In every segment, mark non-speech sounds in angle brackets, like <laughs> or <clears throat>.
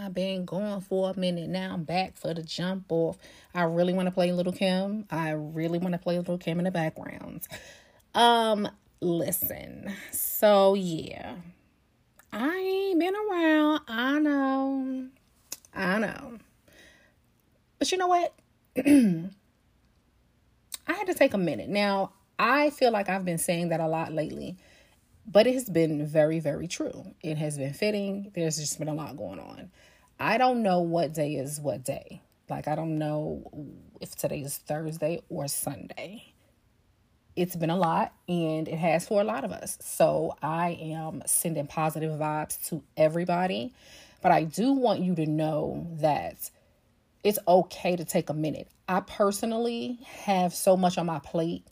I've been gone for a minute now. I'm back for the jump off. I really want to play Little Kim. I really want to play Little Kim in the background. Um, listen. So yeah. I ain't been around. I know. I know. But you know what? <clears throat> I had to take a minute. Now, I feel like I've been saying that a lot lately, but it has been very, very true. It has been fitting. There's just been a lot going on. I don't know what day is what day. Like, I don't know if today is Thursday or Sunday. It's been a lot and it has for a lot of us. So, I am sending positive vibes to everybody. But I do want you to know that it's okay to take a minute. I personally have so much on my plate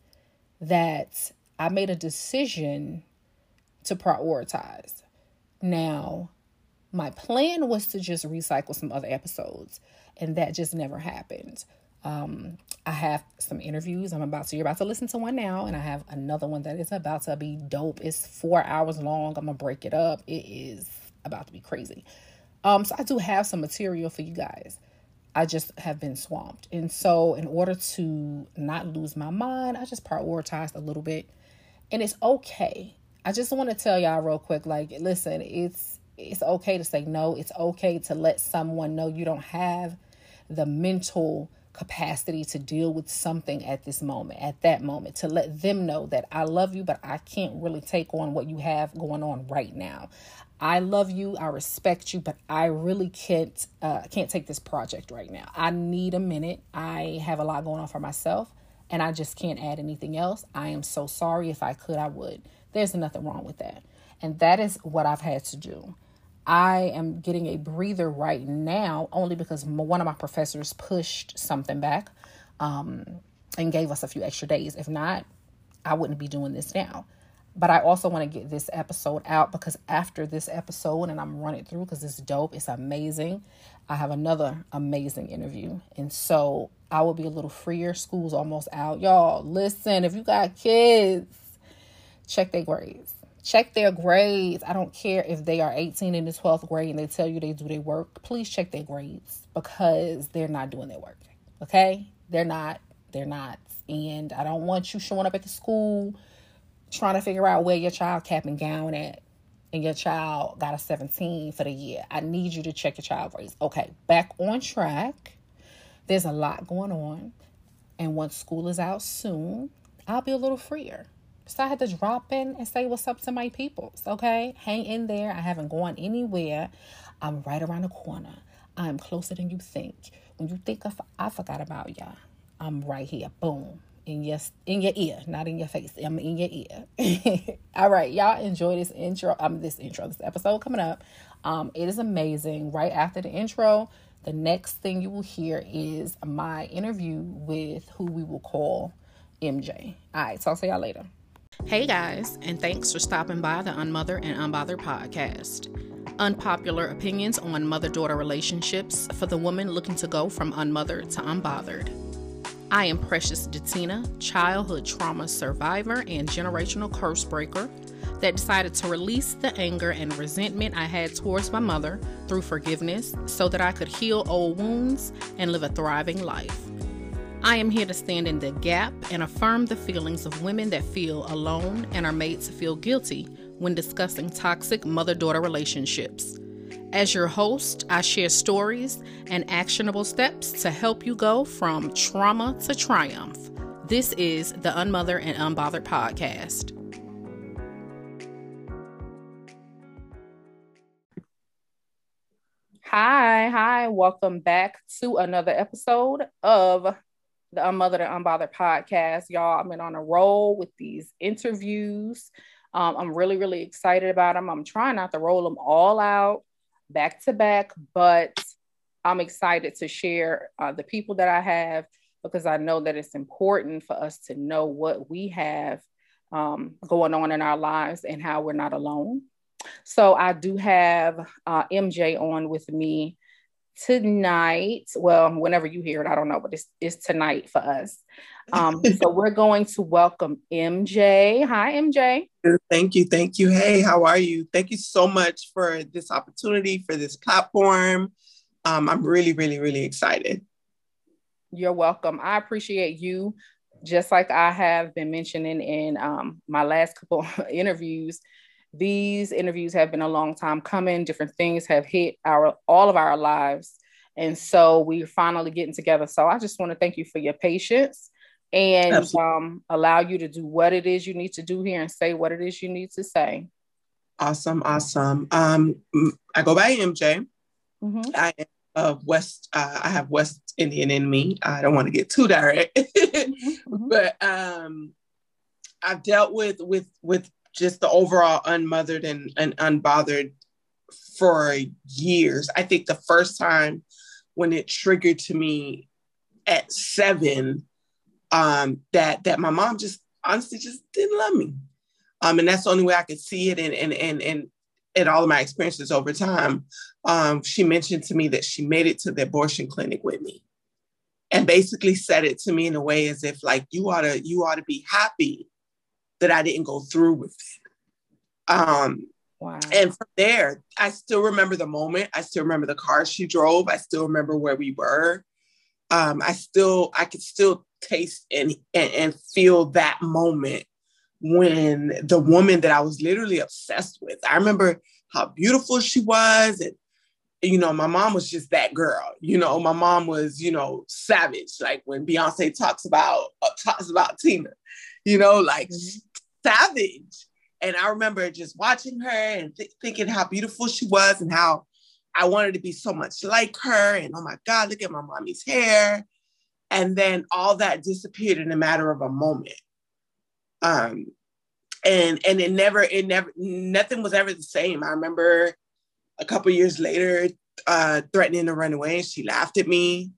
that I made a decision to prioritize. Now, my plan was to just recycle some other episodes, and that just never happened. Um, I have some interviews. I'm about to you're about to listen to one now, and I have another one that is about to be dope. It's four hours long. I'm gonna break it up. It is about to be crazy. Um, so I do have some material for you guys. I just have been swamped. And so, in order to not lose my mind, I just prioritized a little bit. And it's okay. I just want to tell y'all real quick like, listen, it's it's okay to say no. It's okay to let someone know you don't have the mental capacity to deal with something at this moment, at that moment, to let them know that I love you, but I can't really take on what you have going on right now. I love you, I respect you, but I really can't uh, can't take this project right now. I need a minute. I have a lot going on for myself, and I just can't add anything else. I am so sorry. If I could, I would. There's nothing wrong with that, and that is what I've had to do. I am getting a breather right now only because one of my professors pushed something back um, and gave us a few extra days. If not, I wouldn't be doing this now. But I also want to get this episode out because after this episode, and I'm running through because it's dope, it's amazing. I have another amazing interview. And so I will be a little freer. School's almost out. Y'all, listen, if you got kids, check their grades. Check their grades. I don't care if they are 18 in the 12th grade and they tell you they do their work. Please check their grades because they're not doing their work. Okay? They're not. They're not. And I don't want you showing up at the school trying to figure out where your child cap and gown at and your child got a 17 for the year. I need you to check your child grades. Okay, back on track. There's a lot going on. And once school is out soon, I'll be a little freer. So I had to drop in and say what's up to my peoples. Okay, hang in there. I haven't gone anywhere. I'm right around the corner. I'm closer than you think. When you think of, I forgot about y'all, I'm right here. Boom in your in your ear, not in your face. I'm in your ear. <laughs> All right, y'all enjoy this intro. Um, this intro, this episode coming up. Um, it is amazing. Right after the intro, the next thing you will hear is my interview with who we will call MJ. All right, talk to y'all later. Hey guys, and thanks for stopping by the Unmothered and Unbothered podcast. Unpopular opinions on mother daughter relationships for the woman looking to go from unmothered to unbothered. I am Precious Datina, childhood trauma survivor and generational curse breaker that decided to release the anger and resentment I had towards my mother through forgiveness so that I could heal old wounds and live a thriving life. I am here to stand in the gap and affirm the feelings of women that feel alone and are made to feel guilty when discussing toxic mother daughter relationships. As your host, I share stories and actionable steps to help you go from trauma to triumph. This is the Unmothered and Unbothered podcast. Hi, hi, welcome back to another episode of the Unmothered and Unbothered podcast. Y'all, I've been on a roll with these interviews. Um, I'm really, really excited about them. I'm trying not to roll them all out back to back, but I'm excited to share uh, the people that I have because I know that it's important for us to know what we have um, going on in our lives and how we're not alone. So I do have uh, MJ on with me tonight. Well, whenever you hear it, I don't know, but it's, it's tonight for us. Um, <laughs> so we're going to welcome MJ. Hi, MJ. Thank you. Thank you. Hey, how are you? Thank you so much for this opportunity, for this platform. Um, I'm really, really, really excited. You're welcome. I appreciate you. Just like I have been mentioning in um, my last couple <laughs> interviews, these interviews have been a long time coming. Different things have hit our all of our lives. And so we're finally getting together. So I just want to thank you for your patience and um, allow you to do what it is you need to do here and say what it is you need to say. Awesome, awesome. Um, I go by MJ. Mm-hmm. I am of West. Uh, I have West Indian in me. I don't want to get too direct, <laughs> mm-hmm. but um, I've dealt with with with just the overall unmothered and, and unbothered for years. I think the first time when it triggered to me at seven, um, that that my mom just honestly just didn't love me. Um, and that's the only way I could see it and and and and in all of my experiences over time. Um, she mentioned to me that she made it to the abortion clinic with me and basically said it to me in a way as if like you ought to you ought to be happy that I didn't go through with it. Um, wow. And from there, I still remember the moment. I still remember the car she drove. I still remember where we were. Um, I still, I could still taste and, and, and feel that moment when the woman that I was literally obsessed with. I remember how beautiful she was and you know, my mom was just that girl. You know, my mom was, you know, savage. Like when Beyonce talks about uh, talks about Tina, you know, like mm-hmm. savage. And I remember just watching her and th- thinking how beautiful she was and how I wanted to be so much like her. And oh my God, look at my mommy's hair. And then all that disappeared in a matter of a moment. Um, and and it never, it never, nothing was ever the same. I remember a couple years later, uh, threatening to run away, and she laughed at me.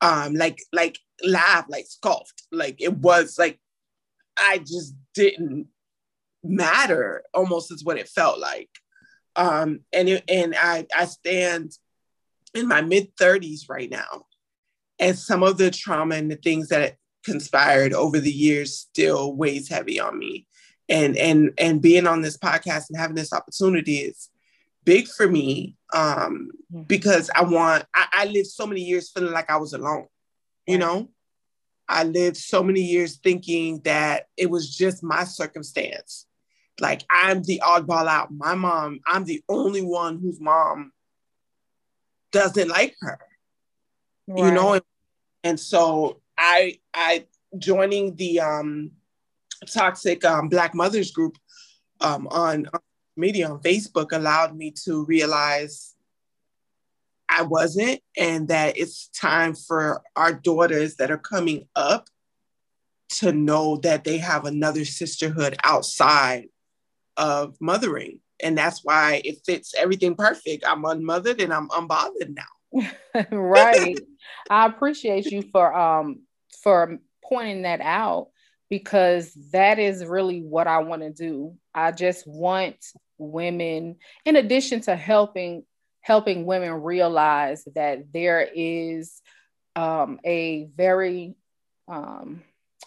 Um, like like laughed, like scoffed. Like it was like I just didn't matter. Almost is what it felt like. Um, and it, and I I stand in my mid 30s right now, and some of the trauma and the things that conspired over the years still weighs heavy on me. And and and being on this podcast and having this opportunity is big for me um, because I want, I, I lived so many years feeling like I was alone, you know? I lived so many years thinking that it was just my circumstance. Like I'm the oddball out. My mom, I'm the only one whose mom doesn't like her. Right. You know, and, so I I joining the um toxic um black mothers group um on, on media on Facebook allowed me to realize I wasn't, and that it's time for our daughters that are coming up to know that they have another sisterhood outside of mothering. And that's why it fits everything perfect. I'm unmothered and I'm unbothered now. <laughs> right. I appreciate you for um for pointing that out because that is really what I want to do. I just want women in addition to helping helping women realize that there is um, a very um,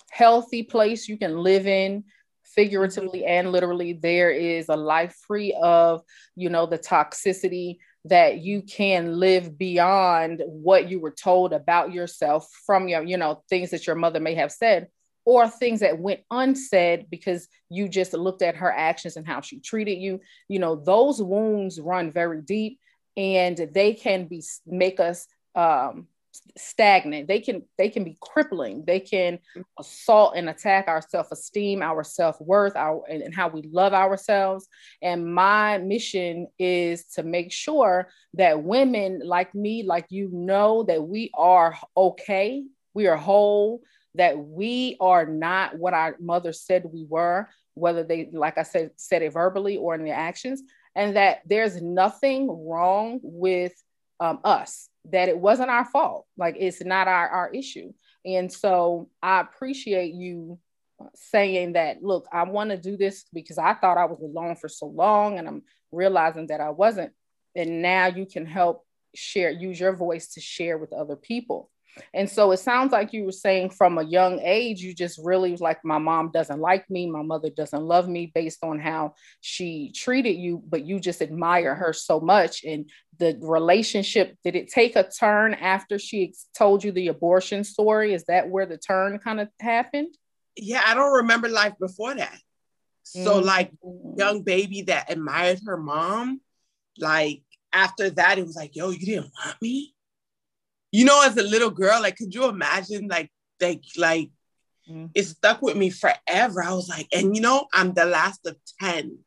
healthy place you can live in figuratively and literally. There is a life free of you know the toxicity that you can live beyond what you were told about yourself from your you know things that your mother may have said or things that went unsaid because you just looked at her actions and how she treated you. You know those wounds run very deep and they can be make us um, stagnant. They can they can be crippling. They can assault and attack our self-esteem our self-worth our and how we love ourselves. And my mission is to make sure that women like me like you know that we are okay. We are whole that we are not what our mother said we were, whether they, like I said, said it verbally or in their actions, and that there's nothing wrong with um, us, that it wasn't our fault. Like it's not our, our issue. And so I appreciate you saying that, look, I want to do this because I thought I was alone for so long and I'm realizing that I wasn't. And now you can help share use your voice to share with other people and so it sounds like you were saying from a young age, you just really was like, my mom doesn't like me, my mother doesn't love me based on how she treated you, but you just admire her so much. And the relationship, did it take a turn after she told you the abortion story? Is that where the turn kind of happened? Yeah, I don't remember life before that. So, mm-hmm. like, young baby that admired her mom, like, after that, it was like, yo, you didn't want me? You know, as a little girl, like, could you imagine, like, like, like, mm-hmm. it stuck with me forever. I was like, and you know, I'm the last of 10.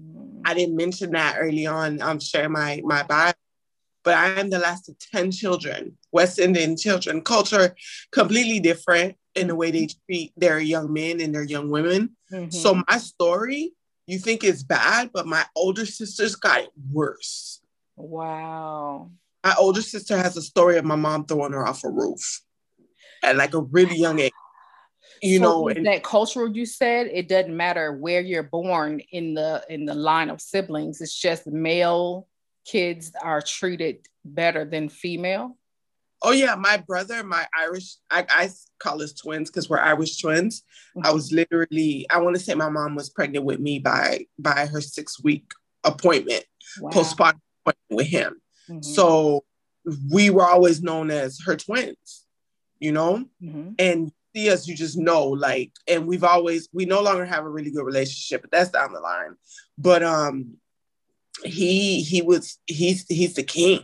Mm-hmm. I didn't mention that early on. I'm sharing my my bio, but I am the last of 10 children, West Indian children, culture completely different in the way they treat their young men and their young women. Mm-hmm. So my story, you think is bad, but my older sisters got it worse. Wow my older sister has a story of my mom throwing her off a roof at like a really young age. You so know, and, that cultural you said it doesn't matter where you're born in the in the line of siblings. It's just male kids are treated better than female. Oh yeah, my brother, my Irish, I, I call us twins because we're Irish twins. Mm-hmm. I was literally, I want to say my mom was pregnant with me by by her six week appointment, wow. postpartum appointment with him. Mm-hmm. So we were always known as her twins, you know? Mm-hmm. And see us, you just know, like, and we've always, we no longer have a really good relationship, but that's down the line. But um he he was he's he's the king.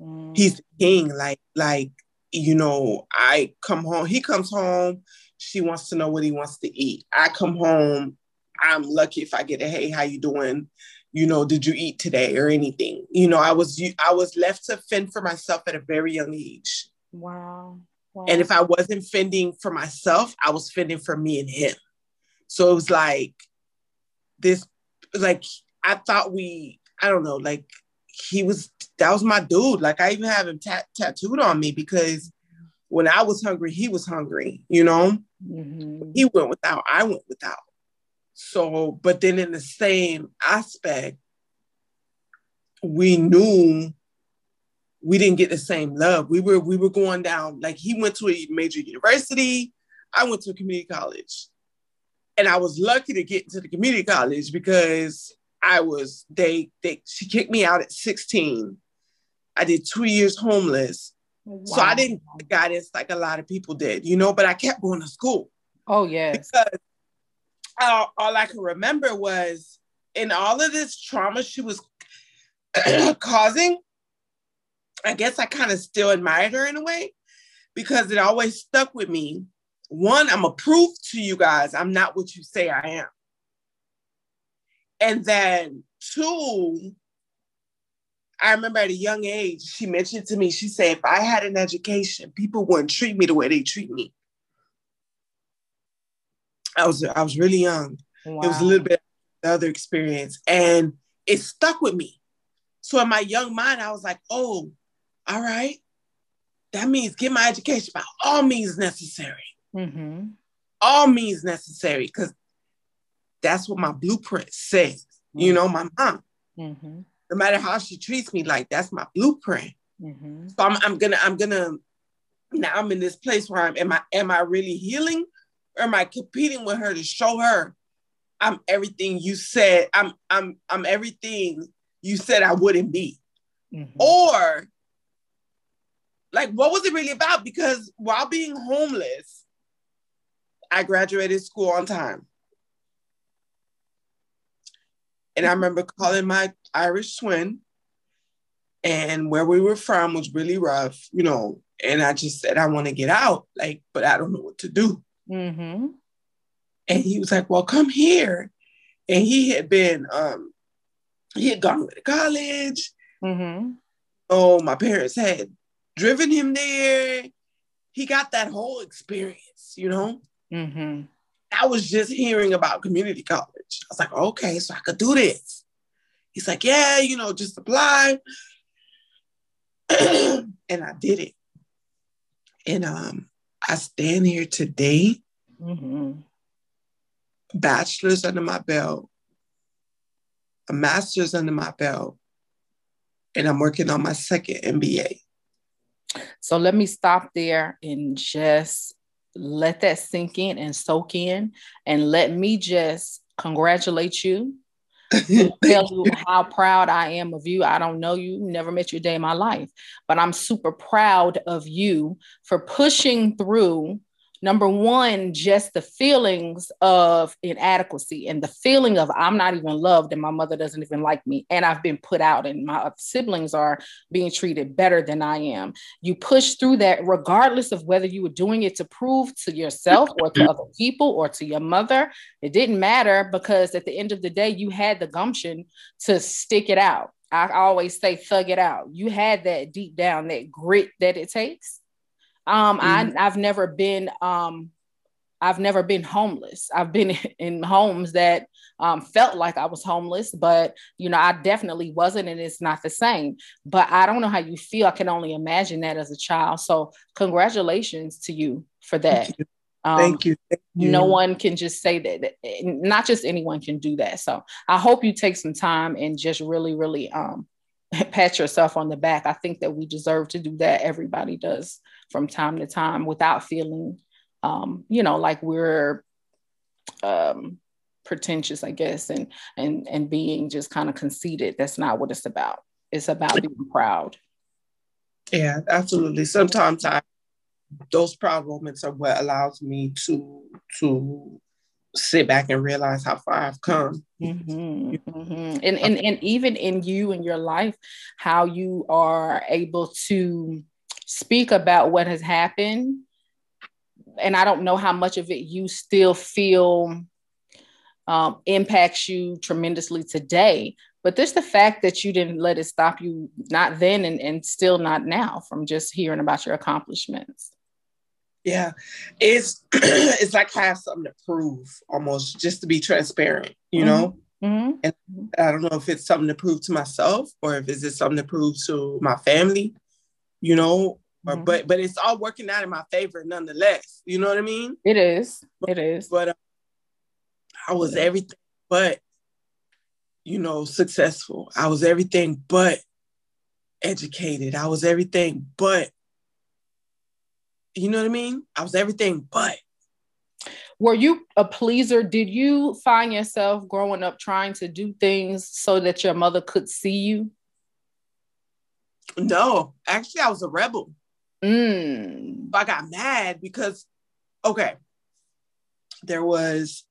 Mm. He's the king. Like, like, you know, I come home, he comes home, she wants to know what he wants to eat. I come home, I'm lucky if I get a hey, how you doing? You know did you eat today or anything? You know i was i was left to fend for myself at a very young age. Wow, wow. and if i wasn't fending for myself i was fending for me and him. So it was like this like i thought we i don't know like he was that was my dude. Like i even have him tat- tattooed on me because when i was hungry he was hungry you know? Mm-hmm. he went without i went without so, but then in the same aspect, we knew we didn't get the same love. We were we were going down like he went to a major university, I went to a community college. And I was lucky to get into the community college because I was they they she kicked me out at 16. I did 2 years homeless. Wow. So I didn't get guidance like a lot of people did, you know, but I kept going to school. Oh yes. Because all, all I can remember was in all of this trauma she was <clears throat> causing, I guess I kind of still admired her in a way because it always stuck with me. One, I'm a proof to you guys I'm not what you say I am. And then two, I remember at a young age, she mentioned to me, she said, if I had an education, people wouldn't treat me the way they treat me. I was I was really young. Wow. It was a little bit the other experience, and it stuck with me. So in my young mind, I was like, "Oh, all right, that means get my education by all means necessary. Mm-hmm. All means necessary, because that's what my blueprint says. Mm-hmm. You know, my mom. Mm-hmm. No matter how she treats me, like that's my blueprint. Mm-hmm. So I'm, I'm gonna I'm gonna now I'm in this place where I'm am I am I really healing am I competing with her to show her I'm everything you said, I'm I'm I'm everything you said I wouldn't be? Mm-hmm. Or like what was it really about? Because while being homeless, I graduated school on time. And I remember calling my Irish twin, and where we were from was really rough, you know. And I just said, I want to get out, like, but I don't know what to do. Mm-hmm. And he was like, Well, come here. And he had been, um, he had gone to college. Mm-hmm. Oh, my parents had driven him there. He got that whole experience, you know? Mm-hmm. I was just hearing about community college. I was like, okay, so I could do this. He's like, yeah, you know, just apply. <clears throat> and I did it. And um, I stand here today, mm-hmm. bachelor's under my belt, a master's under my belt, and I'm working on my second MBA. So let me stop there and just let that sink in and soak in, and let me just congratulate you. <laughs> tell you how proud I am of you. I don't know you, never met you a day in my life, but I'm super proud of you for pushing through number one, just the feelings of inadequacy and the feeling of I'm not even loved and my mother doesn't even like me and I've been put out and my siblings are being treated better than I am. You push through that regardless of whether you were doing it to prove to yourself or to other people or to your mother. It didn't matter because at the end of the day, you had the gumption to stick it out. I always say thug it out. You had that deep down, that grit that it takes um, mm-hmm. I I've never been um, I've never been homeless. I've been <laughs> in homes that um, felt like I was homeless, but you know, I definitely wasn't, and it's not the same. But I don't know how you feel. I can only imagine that as a child. So, congratulations to you for that. Thank you. Um, Thank, you. Thank you. No one can just say that, that. Not just anyone can do that. So, I hope you take some time and just really, really um, <laughs> pat yourself on the back. I think that we deserve to do that. Everybody does from time to time without feeling, um, you know, like we're um, pretentious, I guess, and and and being just kind of conceited. That's not what it's about. It's about being proud. Yeah, absolutely. Sometimes I those proud moments are what allows me to to sit back and realize how far I've come. Mm-hmm, mm-hmm. And, and and even in you and your life, how you are able to speak about what has happened. And I don't know how much of it you still feel um, impacts you tremendously today. But just the fact that you didn't let it stop you, not then and, and still not now, from just hearing about your accomplishments. Yeah, it's <clears throat> it's like I have something to prove, almost just to be transparent, you mm-hmm. know. Mm-hmm. And I don't know if it's something to prove to myself or if it's just something to prove to my family, you know. Mm-hmm. but but it's all working out in my favor nonetheless. You know what I mean? It is. It is. But uh, I was everything but, you know, successful. I was everything but educated. I was everything but you know what I mean? I was everything but. Were you a pleaser? Did you find yourself growing up trying to do things so that your mother could see you? No, actually, I was a rebel. Mm. I got mad because, okay, there was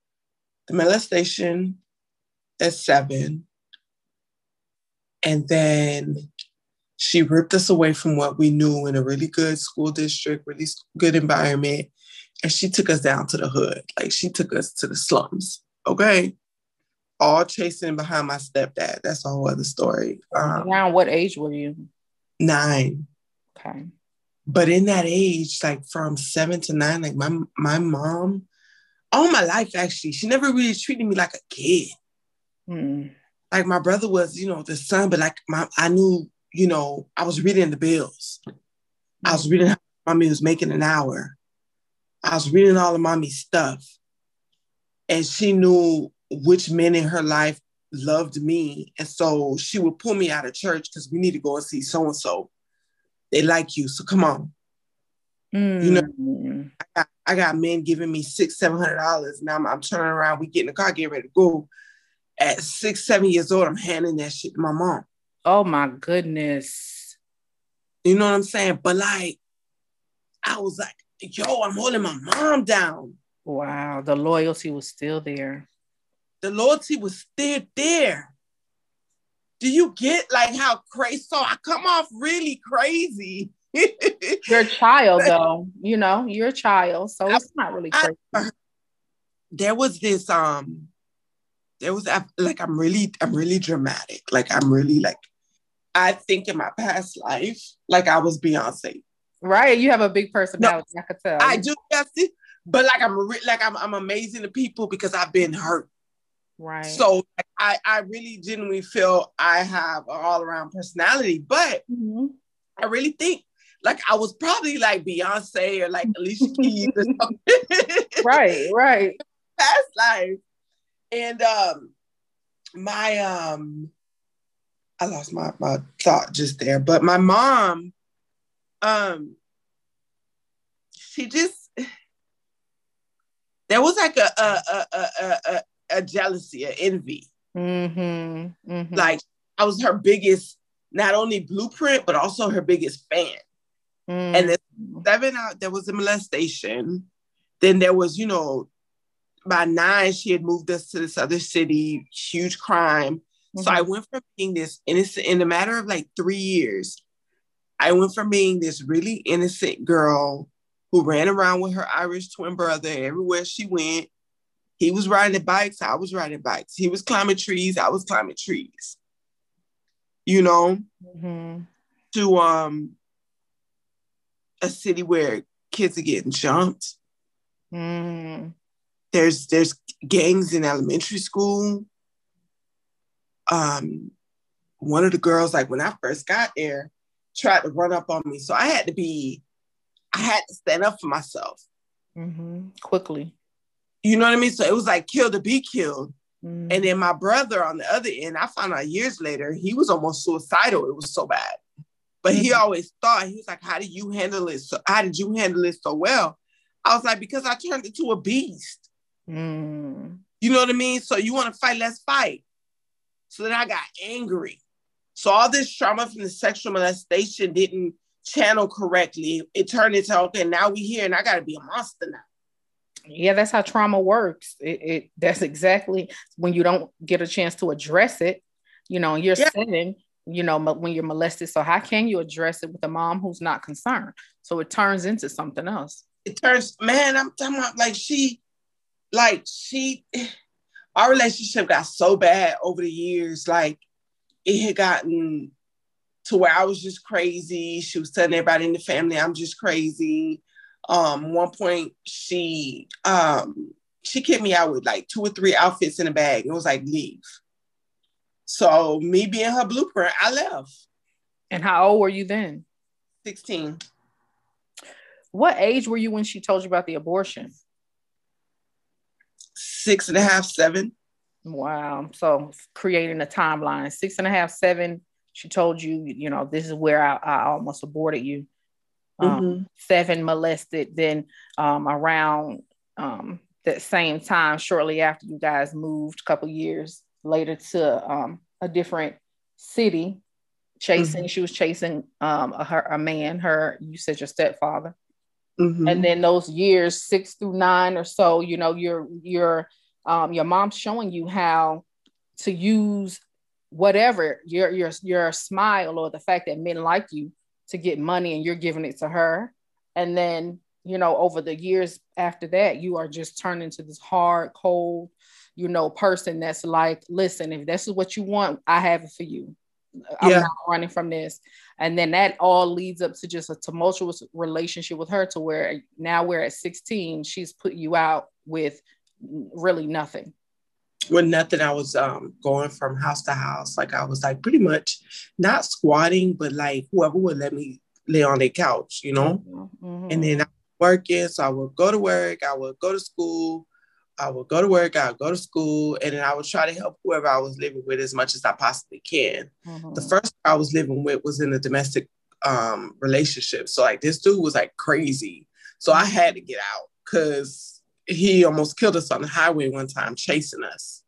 the molestation at seven, and then she ripped us away from what we knew in a really good school district, really good environment. And she took us down to the hood. Like she took us to the slums. Okay. All chasing behind my stepdad. That's a whole other story. Um, Around what age were you? Nine. Okay. But in that age, like from seven to nine, like my my mom, all my life actually, she never really treated me like a kid. Mm. Like my brother was, you know, the son, but like my I knew you know, I was reading the bills. I was reading how mommy was making an hour. I was reading all of mommy's stuff. And she knew which men in her life loved me. And so she would pull me out of church because we need to go and see so and so. They like you. So come on. Mm. You know, mm. I got, I got, men giving me six, seven hundred dollars. Now I'm, I'm turning around, we get in the car, get ready to go. At six, seven years old, I'm handing that shit to my mom. Oh my goodness. You know what I'm saying? But like, I was like, yo, I'm holding my mom down. Wow. The loyalty was still there. The loyalty was still there. Do you get like how crazy? So I come off really crazy. <laughs> you're a child, though. You know, you're a child, so it's not really crazy. I, there was this um, there was like I'm really I'm really dramatic. Like I'm really like I think in my past life, like I was Beyonce. Right. You have a big personality. No, I could tell. I do, yes, but like I'm like I'm I'm amazing to people because I've been hurt. Right. So I I really genuinely feel I have an all around personality, but mm-hmm. I really think like I was probably like Beyonce or like <laughs> Alicia Keys or something. <laughs> right. Right. Past life, and um, my um I lost my, my thought just there. But my mom, um, she just <sighs> there was like a a a a, a, a jealousy, a envy. Mm-hmm, mm-hmm. Like I was her biggest, not only blueprint, but also her biggest fan. Mm-hmm. And then seven out, there was a molestation. Then there was, you know, by nine, she had moved us to this other city, huge crime. Mm-hmm. So I mm-hmm. went from being this innocent in a matter of like three years. I went from being this really innocent girl who ran around with her Irish twin brother everywhere she went. He was riding bikes, I was riding bikes. He was climbing trees, I was climbing trees. You know, mm-hmm. to um a city where kids are getting jumped. Mm there's there's gangs in elementary school. Um, one of the girls, like when I first got there, tried to run up on me, so I had to be, I had to stand up for myself mm-hmm. quickly. You know what I mean? So it was like kill to be killed. Mm-hmm. And then my brother on the other end, I found out years later, he was almost suicidal. It was so bad. But mm-hmm. he always thought, he was like, How did you handle it? So how did you handle it so well? I was like, because I turned into a beast. Mm. You know what I mean? So you want to fight, let's fight. So then I got angry. So all this trauma from the sexual molestation didn't channel correctly. It turned into okay, now we here and I gotta be a monster now. Yeah, that's how trauma works. It, it that's exactly when you don't get a chance to address it. You know, you're yeah. sitting, you know, when you're molested. So how can you address it with a mom who's not concerned? So it turns into something else. It turns, man. I'm talking about like she like she <sighs> our relationship got so bad over the years like it had gotten to where I was just crazy. She was telling everybody in the family I'm just crazy. Um, one point she um she kicked me out with like two or three outfits in a bag. It was like leave. So me being her blueprint, I left. And how old were you then? 16. What age were you when she told you about the abortion? six and a half, seven. Wow. So creating a timeline, six and a half, seven. She told you, you know, this is where I, I almost aborted you. Um, mm-hmm. Seven molested. Then um, around um, that same time, shortly after you guys moved, a couple years later to um, a different city, chasing. Mm-hmm. She was chasing um, a, her, a man. Her, you said your stepfather. Mm-hmm. And then those years six through nine or so, you know, your your um, your mom's showing you how to use whatever your your your smile or the fact that men like you to get money and you're giving it to her. And then, you know, over the years after that, you are just turned into this hard, cold, you know, person that's like, listen, if this is what you want, I have it for you. I'm yeah. not running from this. And then that all leads up to just a tumultuous relationship with her to where now we're at 16, she's put you out with really nothing. With nothing, I was um, going from house to house. Like I was like pretty much not squatting, but like whoever would let me lay on their couch, you know? Mm-hmm. And then I working. So I would go to work, I would go to school, I would go to work, I would go to school, and then I would try to help whoever I was living with as much as I possibly can. Mm-hmm. The first I was living with was in a domestic um, relationship. So like this dude was like crazy. So I had to get out because he almost killed us on the highway one time chasing us.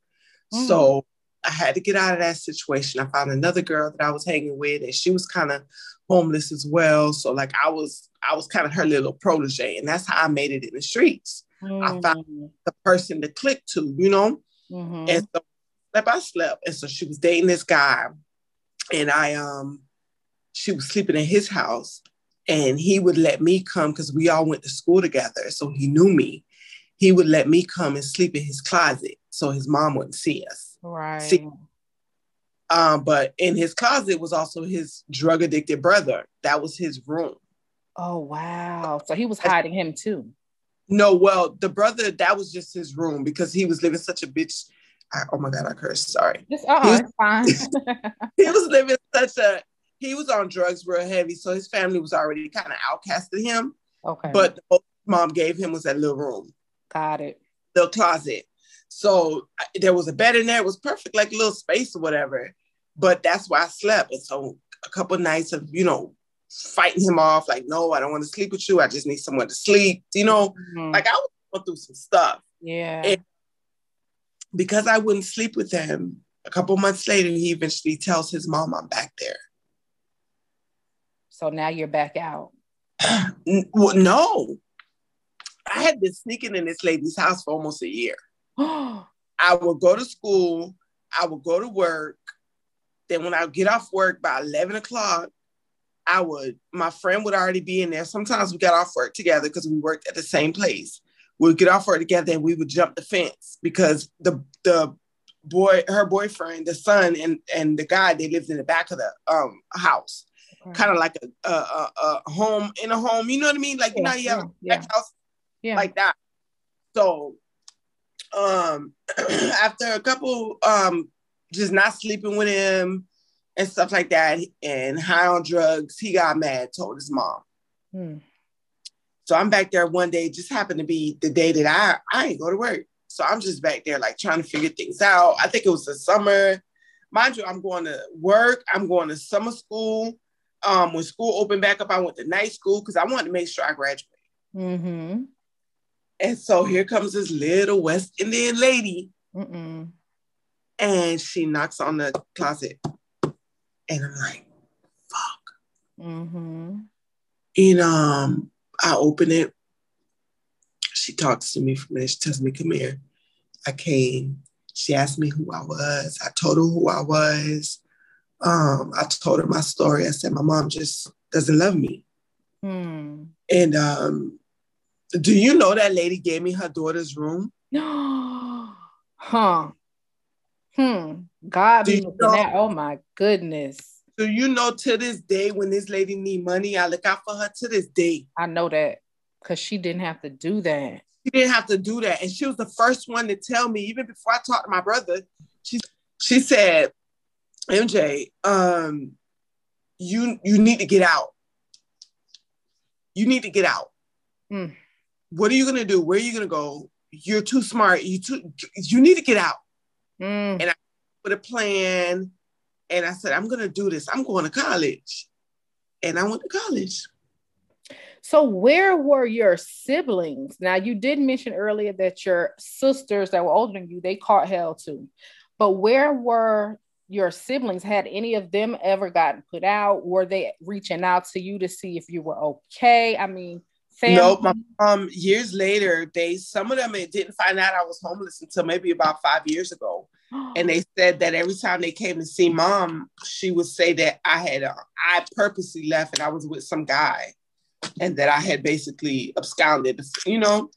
Mm-hmm. So I had to get out of that situation. I found another girl that I was hanging with, and she was kind of homeless as well. So like I was, I was kind of her little protege, and that's how I made it in the streets. Mm-hmm. I found mm-hmm. the person to click to, you know? Mm-hmm. And so slept, I slept. And so she was dating this guy. And I um she was sleeping in his house. And he would let me come because we all went to school together. So he knew me. He would let me come and sleep in his closet so his mom wouldn't see us. Right. See, um, but in his closet was also his drug addicted brother. That was his room. Oh wow! So he was hiding him too. No, well, the brother that was just his room because he was living such a bitch. I, oh my god, I cursed. Sorry. It's, uh, he was, fine. <laughs> he was living such a. He was on drugs real heavy, so his family was already kind of outcasted him. Okay. But the mom gave him was that little room. Got it. The closet. So there was a bed in there. It was perfect, like a little space or whatever. but that's why I slept. And so a couple of nights of, you know, fighting him off, like, no, I don't want to sleep with you. I just need someone to sleep. You know, mm-hmm. like I was going through some stuff. Yeah. And because I wouldn't sleep with him, a couple months later, he eventually tells his mom I'm back there. So now you're back out. <sighs> well, no. I had been sneaking in this lady's house for almost a year. <gasps> I would go to school, I would go to work. Then when I get off work by 11 o'clock, I would, my friend would already be in there. Sometimes we got off work together because we worked at the same place. We'd get off work together and we would jump the fence because the the boy, her boyfriend, the son, and and the guy, they lived in the back of the um house, okay. kind of like a, a, a, home in a home. You know what I mean? Like yeah, you know, you have yeah, a house yeah. like that. So, um, <clears throat> after a couple um just not sleeping with him and stuff like that, and high on drugs, he got mad, told his mom. Hmm. So I'm back there one day, just happened to be the day that I I ain't go to work. So I'm just back there like trying to figure things out. I think it was the summer. Mind you, I'm going to work, I'm going to summer school. Um, when school opened back up, I went to night school because I wanted to make sure I graduated. Mm-hmm. And so here comes this little West Indian lady. Mm-mm. And she knocks on the closet. And I'm like, fuck. Mm-hmm. And um, I open it. She talks to me for a minute. She tells me, come here. I came. She asked me who I was. I told her who I was. Um, I told her my story. I said, my mom just doesn't love me. Hmm. And um, do you know that lady gave me her daughter's room? No. <gasps> huh. Hmm. God be looking that. Oh my goodness. Do you know to this day when this lady need money, I look out for her to this day. I know that because she didn't have to do that. She didn't have to do that. And she was the first one to tell me, even before I talked to my brother, she she said, MJ, um, you you need to get out. You need to get out. Mm. What are you gonna do? Where are you gonna go? You're too smart. You too you need to get out. Mm. And I put a plan and I said, I'm gonna do this. I'm going to college. And I went to college. So, where were your siblings? Now, you did mention earlier that your sisters that were older than you, they caught hell too. But where were your siblings? Had any of them ever gotten put out? Were they reaching out to you to see if you were okay? I mean, family? Nope. My mom, years later, they some of them didn't find out I was homeless until maybe about five years ago. <gasps> and they said that every time they came to see mom, she would say that I had uh, I purposely left and I was with some guy and that I had basically absconded, you know.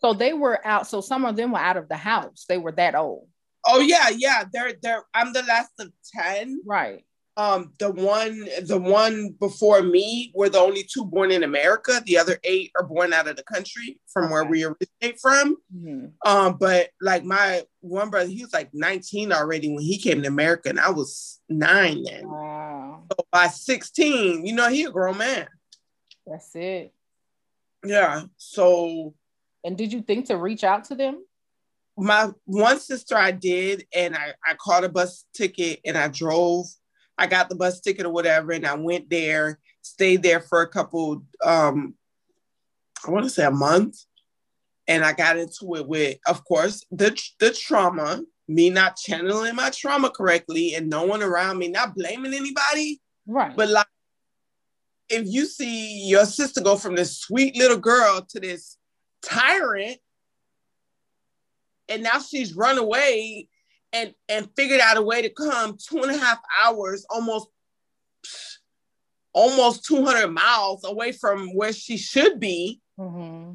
So they were out. So some of them were out of the house. They were that old. Oh yeah, yeah. They're they're. I'm the last of ten. Right. Um, the one the one before me were the only two born in America. The other eight are born out of the country from okay. where we originate from. Mm-hmm. Um, but like my one brother, he was like 19 already when he came to America, and I was nine then. Wow. So by 16, you know, he a grown man. That's it. Yeah. So. And did you think to reach out to them? My one sister, I did, and I, I caught a bus ticket and I drove. I got the bus ticket or whatever, and I went there, stayed there for a couple, um, I want to say a month. And I got into it with, of course, the, the trauma, me not channeling my trauma correctly, and no one around me, not blaming anybody. Right. But like if you see your sister go from this sweet little girl to this tyrant, and now she's run away and and figured out a way to come two and a half hours, almost almost 200 miles away from where she should be. Mm-hmm.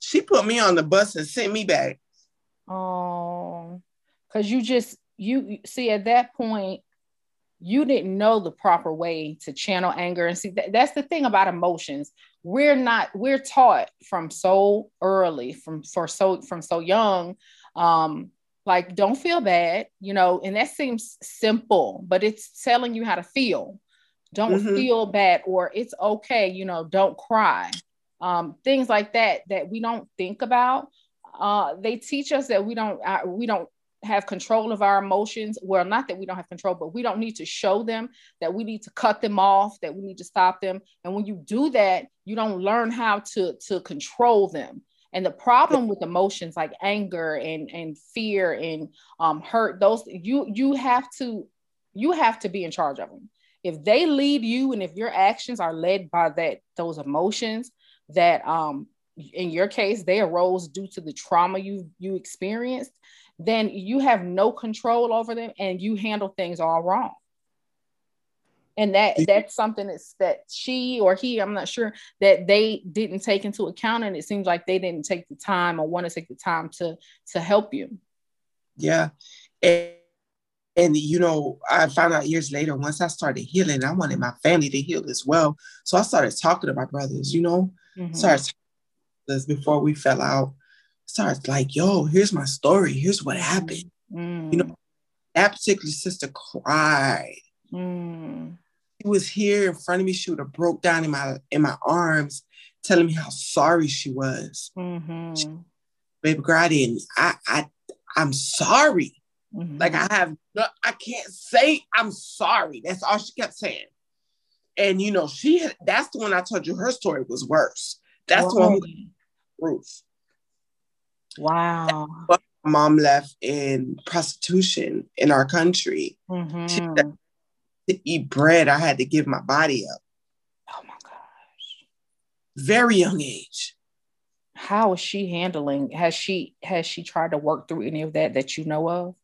She put me on the bus and sent me back. Oh, because you just you see at that point you didn't know the proper way to channel anger and see that, that's the thing about emotions we're not we're taught from so early from for so from so young um like don't feel bad you know and that seems simple but it's telling you how to feel. Don't mm-hmm. feel bad or it's okay you know don't cry. Um things like that that we don't think about. Uh they teach us that we don't uh, we don't have control of our emotions. Well not that we don't have control but we don't need to show them that we need to cut them off that we need to stop them. And when you do that you don't learn how to to control them and the problem with emotions like anger and and fear and um, hurt those you you have to you have to be in charge of them. If they lead you and if your actions are led by that those emotions that um in your case they arose due to the trauma you you experienced then you have no control over them and you handle things all wrong and that that's something that's that she or he i'm not sure that they didn't take into account and it seems like they didn't take the time or want to take the time to to help you. Yeah. And, and you know i found out years later once i started healing i wanted my family to heal as well. So i started talking to my brothers you know? Mm-hmm. started before we fell out. Starts like yo here's my story. Here's what happened. Mm. you know that particular sister cried. Mm she was here in front of me. She would have broke down in my in my arms, telling me how sorry she was. Mm-hmm. She, Baby girl, I didn't. I I I'm sorry. Mm-hmm. Like I have no, I can't say I'm sorry. That's all she kept saying. And you know, she had, that's the one I told you her story was worse. That's the one Ruth. Wow. my mom left in prostitution in our country. Mm-hmm. She, to eat bread, I had to give my body up. Oh my gosh. Very young age. How is she handling? Has she has she tried to work through any of that that you know of?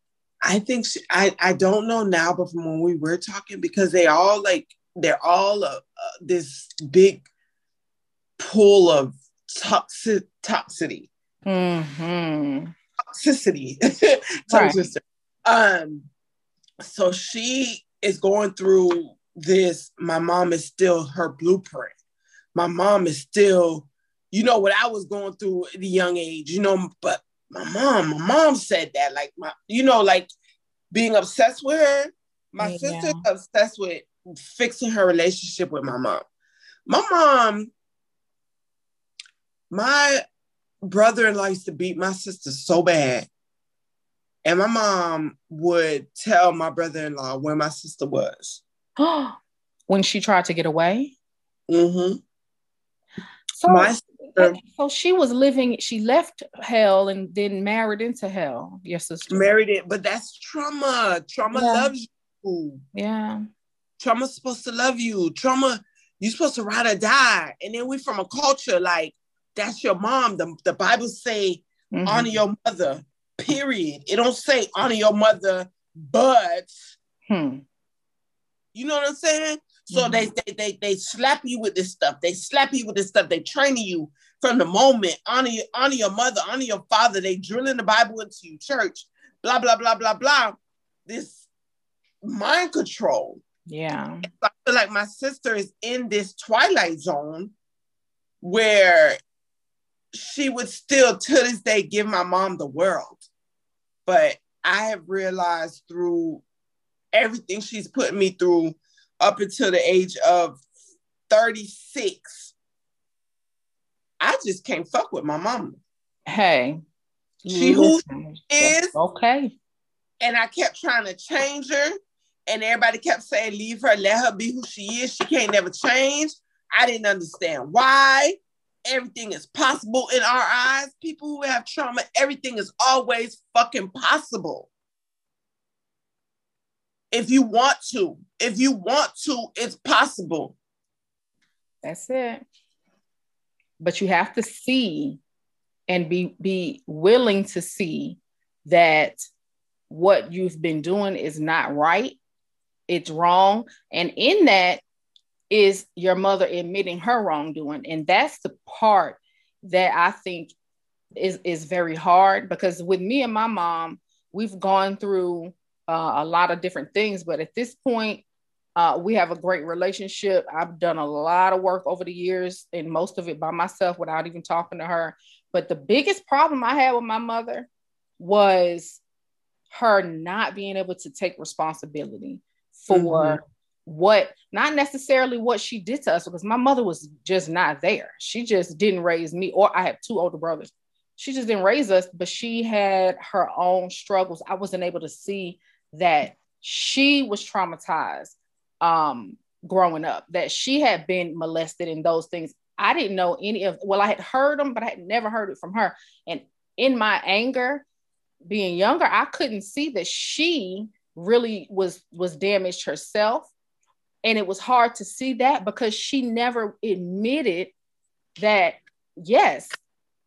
I think she, I I don't know now, but from when we were talking, because they all like they're all uh, uh, this big pool of toxic toxicity. Mm-hmm. Toxicity. <laughs> right. Um. So she is going through this, my mom is still her blueprint. My mom is still, you know, what I was going through at a young age, you know, but my mom, my mom said that, like my, you know, like being obsessed with her. My yeah. sister's obsessed with fixing her relationship with my mom. My mom, my brother-in-law used to beat my sister so bad and my mom would tell my brother-in-law where my sister was. <gasps> when she tried to get away? Mm-hmm. So, my sister, so she was living, she left hell and then married into hell, your sister. Married it, but that's trauma. Trauma yeah. loves you. Yeah. Trauma's supposed to love you. Trauma, you're supposed to ride or die. And then we from a culture like that's your mom. The, the Bible say mm-hmm. honor your mother period. It don't say honor your mother, but hmm. you know what I'm saying? So mm-hmm. they, they they they slap you with this stuff. They slap you with this stuff. They training you from the moment. Honor your honor your mother, honor your father. They drilling the Bible into you, church. Blah blah blah blah blah. This mind control. Yeah. I feel like my sister is in this twilight zone where she would still to this day give my mom the world. But I have realized through everything she's put me through up until the age of 36, I just can't fuck with my mama. Hey. She who is okay. And I kept trying to change her. And everybody kept saying, leave her, let her be who she is. She can't never change. I didn't understand why everything is possible in our eyes. People who have trauma, everything is always fucking possible. If you want to, if you want to, it's possible. That's it. But you have to see and be be willing to see that what you've been doing is not right. It's wrong. And in that, is your mother admitting her wrongdoing. And that's the part that i think is is very hard because with me and my mom we've gone through uh, a lot of different things but at this point uh, we have a great relationship. I've done a lot of work over the years and most of it by myself without even talking to her. But the biggest problem i had with my mother was her not being able to take responsibility for mm-hmm what not necessarily what she did to us because my mother was just not there. She just didn't raise me, or I have two older brothers. she just didn't raise us, but she had her own struggles. I wasn't able to see that she was traumatized um, growing up, that she had been molested and those things. I didn't know any of, well, I had heard them, but I had never heard it from her. And in my anger, being younger, I couldn't see that she really was was damaged herself. And it was hard to see that because she never admitted that, yes,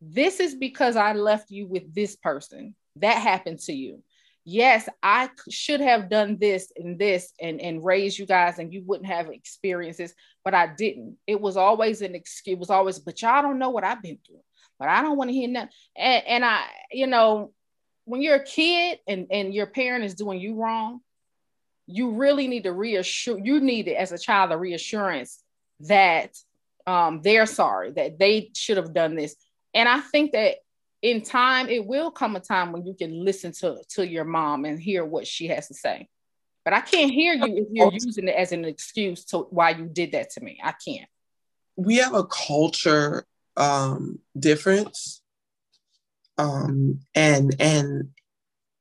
this is because I left you with this person. That happened to you. Yes, I should have done this and this and, and raised you guys, and you wouldn't have experiences, but I didn't. It was always an excuse, it was always, but y'all don't know what I've been through, but I don't want to hear nothing. And, and I, you know, when you're a kid and, and your parent is doing you wrong, you really need to reassure, you need it as a child, a reassurance that um, they're sorry, that they should have done this and I think that in time, it will come a time when you can listen to, to your mom and hear what she has to say. But I can't hear you if you're using it as an excuse to why you did that to me. I can't. We have a culture um, difference, um, and and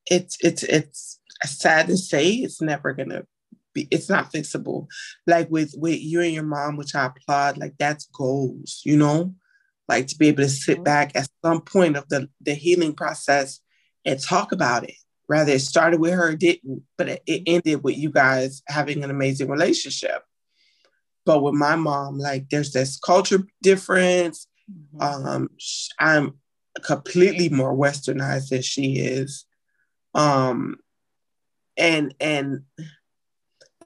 it's it's it's sad to say it's never gonna be. It's not fixable. Like with with you and your mom, which I applaud. Like that's goals, you know like to be able to sit mm-hmm. back at some point of the, the healing process and talk about it. Rather, it started with her, it didn't, but it, it ended with you guys having an amazing relationship. But with my mom, like there's this culture difference. Mm-hmm. Um, I'm completely more westernized than she is. Um, and and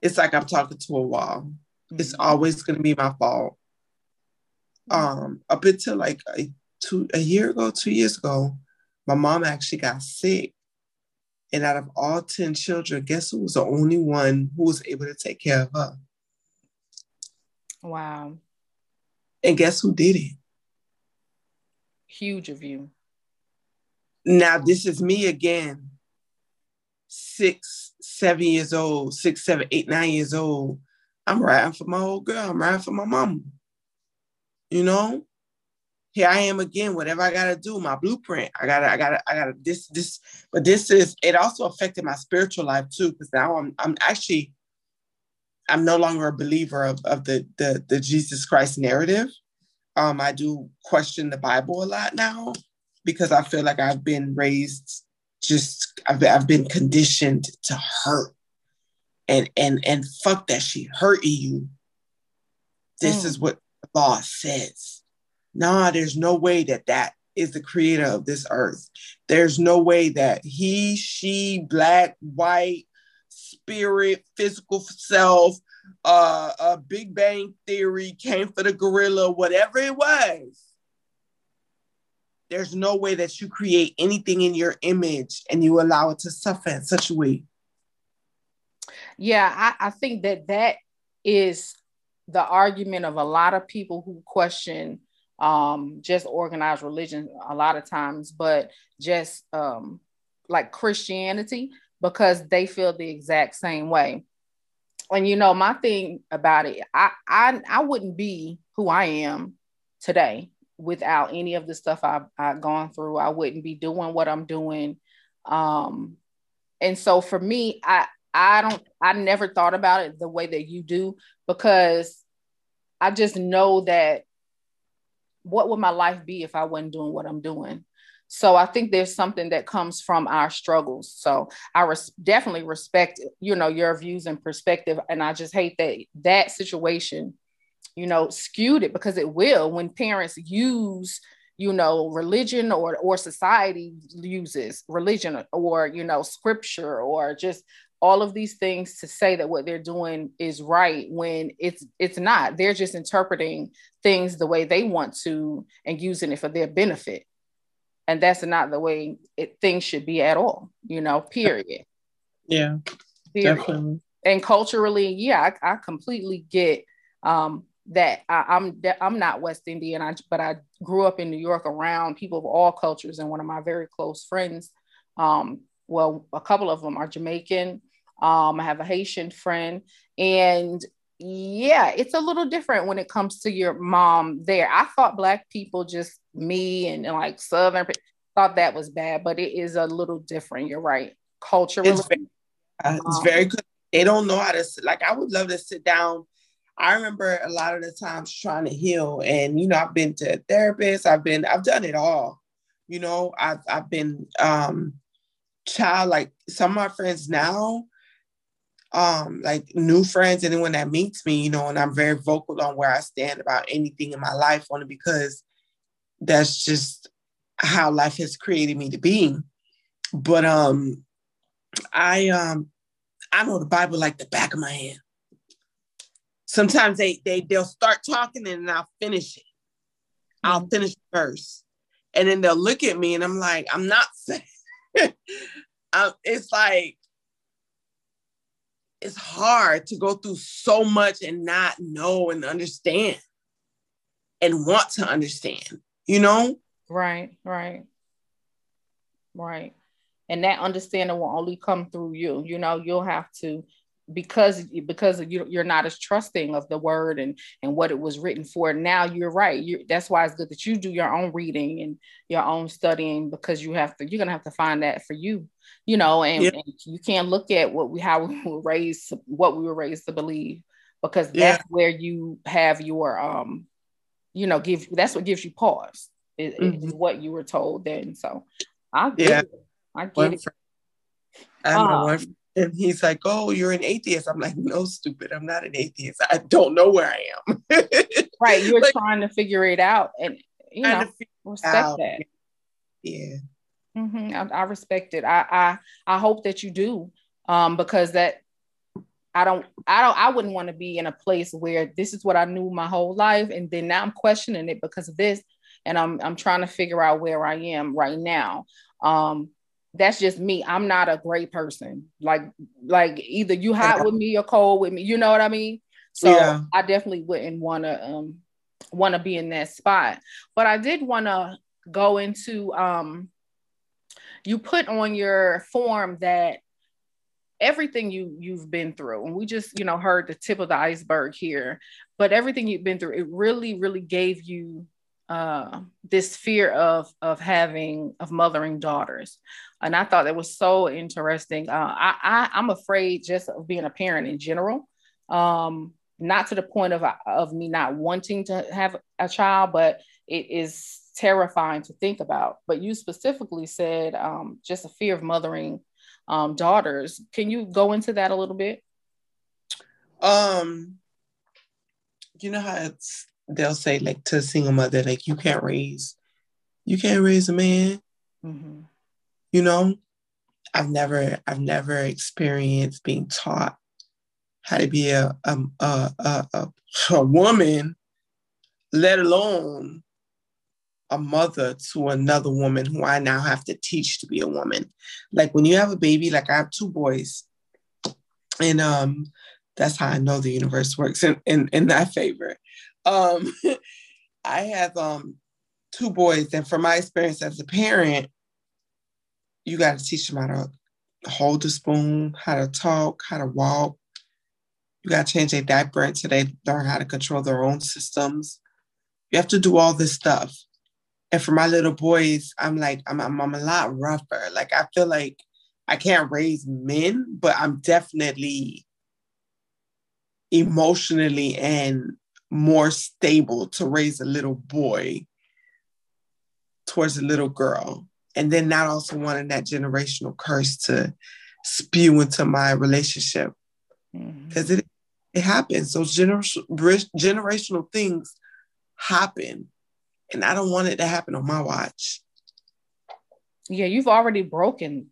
it's like I'm talking to a wall. Mm-hmm. It's always gonna be my fault um up until like a two a year ago, two years ago, my mom actually got sick. And out of all 10 children, guess who was the only one who was able to take care of her? Wow. And guess who did it? Huge of you. Now, this is me again, six, seven years old, six, seven, eight, nine years old. I'm riding for my old girl. I'm riding for my mom you know here i am again whatever i gotta do my blueprint i gotta i gotta i gotta this this but this is it also affected my spiritual life too because now i'm i'm actually i'm no longer a believer of, of the, the the jesus christ narrative um i do question the bible a lot now because i feel like i've been raised just i've, I've been conditioned to hurt and and and fuck that she hurting you this mm. is what law says. Nah, there's no way that that is the creator of this earth. There's no way that he, she, black, white, spirit, physical self, uh, a Big Bang theory came for the gorilla, whatever it was. There's no way that you create anything in your image and you allow it to suffer in such a way. Yeah, I, I think that that is the argument of a lot of people who question um, just organized religion a lot of times, but just um, like Christianity because they feel the exact same way. And you know, my thing about it, I I, I wouldn't be who I am today without any of the stuff I've, I've gone through. I wouldn't be doing what I'm doing. Um, and so for me, I I don't I never thought about it the way that you do because I just know that what would my life be if I wasn't doing what I'm doing? So I think there's something that comes from our struggles. So I res- definitely respect, you know, your views and perspective. And I just hate that that situation, you know, skewed it because it will when parents use you know religion or or society uses religion or you know scripture or just all of these things to say that what they're doing is right when it's it's not. They're just interpreting things the way they want to and using it for their benefit. And that's not the way it, things should be at all you know period. Yeah period. definitely. And culturally yeah i, I completely get um that I, am I'm, I'm not West Indian, I, but I grew up in New York around people of all cultures, and one of my very close friends, um, well, a couple of them are Jamaican, um, I have a Haitian friend, and yeah, it's a little different when it comes to your mom there. I thought black people just me and, and like southern thought that was bad, but it is a little different. You're right. Culturally, it's very, uh, it's um, very good. They don't know how to like. I would love to sit down. I remember a lot of the times trying to heal, and you know, I've been to therapists. I've been, I've done it all. You know, I've I've been um child like some of my friends now um like new friends anyone that meets me you know and i'm very vocal on where i stand about anything in my life only because that's just how life has created me to be but um i um i know the bible like the back of my hand sometimes they they they'll start talking and i'll finish it i'll mm-hmm. finish first, and then they'll look at me and i'm like i'm not <laughs> saying it's like it's hard to go through so much and not know and understand and want to understand, you know? Right, right, right. And that understanding will only come through you. You know, you'll have to because because you, you're not as trusting of the word and and what it was written for. Now you're right. You that's why it's good that you do your own reading and your own studying because you have to you're gonna have to find that for you you know and, and you can't look at what we how we were raised what we were raised to believe because that's yeah. where you have your um you know give that's what gives you pause. Is, mm-hmm. is what you were told then. So i get yeah. it. I get one it. friend, I know um, one and he's like, Oh, you're an atheist. I'm like, No, stupid. I'm not an atheist. I don't know where I am. <laughs> right. You're like, trying to figure it out. And, you know, respect out. that. Yeah. Mm-hmm. I, I, respect it. I, I, I hope that you do. Um, because that I don't, I don't, I wouldn't want to be in a place where this is what I knew my whole life. And then now I'm questioning it because of this. And I'm, I'm trying to figure out where I am right now. Um, that's just me. I'm not a great person. Like, like either you hot with me or cold with me. You know what I mean? So yeah. I definitely wouldn't want to um want to be in that spot. But I did want to go into um you put on your form that everything you you've been through and we just you know heard the tip of the iceberg here but everything you've been through it really really gave you uh, this fear of of having of mothering daughters and i thought that was so interesting. Uh, I, I i'm afraid just of being a parent in general. Um not to the point of of me not wanting to have a child but it is terrifying to think about. But you specifically said um, just a fear of mothering um, daughters. Can you go into that a little bit? Um you know how it's they'll say like to a single mother, like you can't raise, you can't raise a man. Mm-hmm. You know, I've never, I've never experienced being taught how to be a a a, a, a, a woman, let alone a mother to another woman who I now have to teach to be a woman. Like when you have a baby, like I have two boys, and um, that's how I know the universe works in in, in that favor. Um, <laughs> I have um two boys, and from my experience as a parent, you got to teach them how to hold the spoon, how to talk, how to walk. You got to change their diaper until they learn how to control their own systems. You have to do all this stuff. And for my little boys, I'm like, I'm, I'm, I'm a lot rougher. Like, I feel like I can't raise men, but I'm definitely emotionally and more stable to raise a little boy towards a little girl. And then not also wanting that generational curse to spew into my relationship. Because mm-hmm. it it happens. Those gener- generational things happen. And I don't want it to happen on my watch. Yeah, you've already broken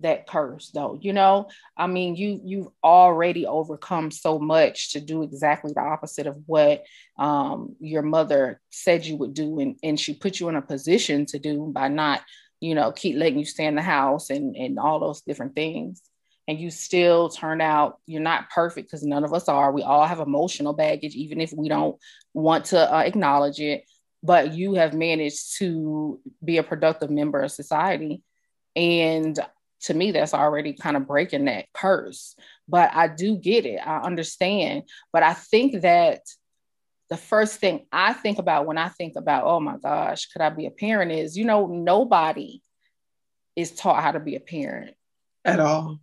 that curse though you know i mean you you've already overcome so much to do exactly the opposite of what um, your mother said you would do and, and she put you in a position to do by not you know keep letting you stay in the house and and all those different things. And you still turn out you're not perfect because none of us are. We all have emotional baggage even if we don't want to uh, acknowledge it. But you have managed to be a productive member of society. And to me that's already kind of breaking that curse. But i do get it. I understand. But i think that the first thing I think about when I think about, oh my gosh, could I be a parent is, you know, nobody is taught how to be a parent at all.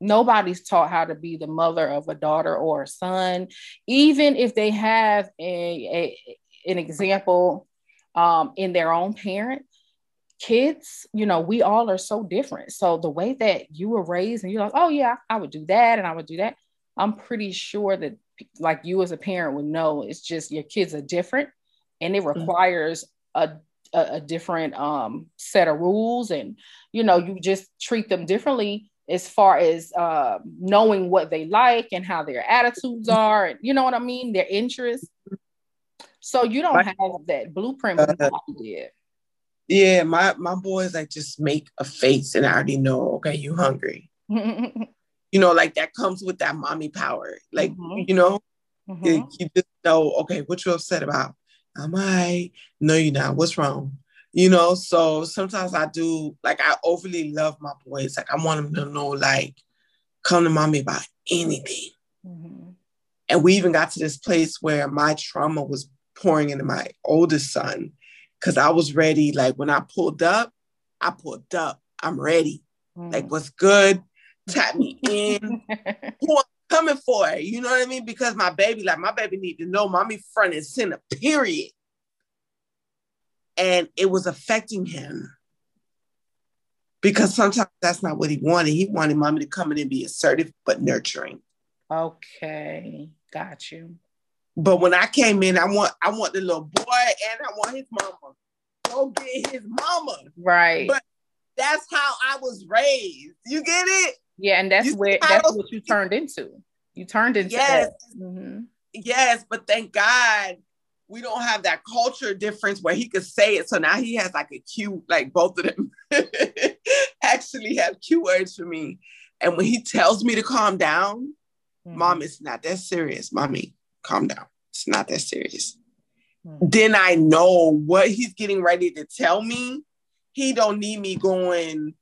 Nobody's taught how to be the mother of a daughter or a son, even if they have a, a an example um, in their own parent. Kids, you know, we all are so different. So the way that you were raised, and you're like, oh yeah, I would do that, and I would do that. I'm pretty sure that, like you as a parent would know, it's just your kids are different, and it mm-hmm. requires mm-hmm. a a, a different um, set of rules and you know you just treat them differently as far as uh, knowing what they like and how their attitudes mm-hmm. are and you know what i mean their interests so you don't have that blueprint uh, did yeah my my boys like just make a face and i already know okay you hungry <laughs> you know like that comes with that mommy power like mm-hmm. you know mm-hmm. you, you just know okay what you upset about am I? No, you're not. What's wrong? You know, so sometimes I do like I overly love my boys. Like I want them to know, like, come to mommy about anything. Mm-hmm. And we even got to this place where my trauma was pouring into my oldest son because I was ready. Like when I pulled up, I pulled up. I'm ready. Mm-hmm. Like, what's good? Tap me in. <laughs> Who I'm coming for it. You know what I mean? Because my baby, like my baby need to know mommy front and center, period. And it was affecting him. Because sometimes that's not what he wanted. He wanted mommy to come in and be assertive but nurturing. Okay. Got you. But when I came in, I want I want the little boy and I want his mama. Go get his mama. Right. But that's how I was raised. You get it? Yeah, and that's you where that's what you turned into. You turned into yes, mm-hmm. yes. But thank God we don't have that culture difference where he could say it. So now he has like a cue, like both of them <laughs> actually have cue words for me. And when he tells me to calm down, mm-hmm. mom, it's not that serious. Mommy, calm down. It's not that serious. Mm-hmm. Then I know what he's getting ready to tell me. He don't need me going,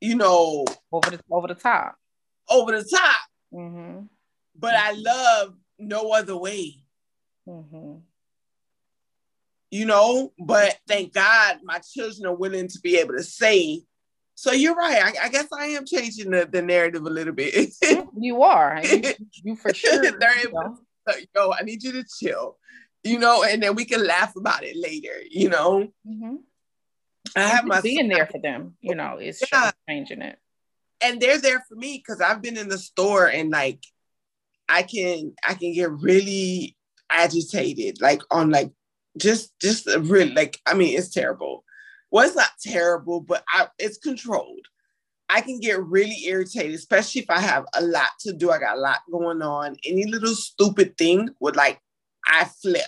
you know, over the over the top, over the top. Mm-hmm. But I love no other way. Mm-hmm. You know, but thank God my children are willing to be able to say. So you're right. I, I guess I am changing the, the narrative a little bit. you are. You, <laughs> you for sure. Yo, I need you to chill. You know, and then we can laugh about it later. You know. Mm-hmm. I have my being there for them. You know, it's yeah. changing it. And they're there for me because I've been in the store and like I can I can get really agitated, like on like just just really like I mean it's terrible. Well, it's not terrible, but I, it's controlled. I can get really irritated, especially if I have a lot to do. I got a lot going on. Any little stupid thing would like I flip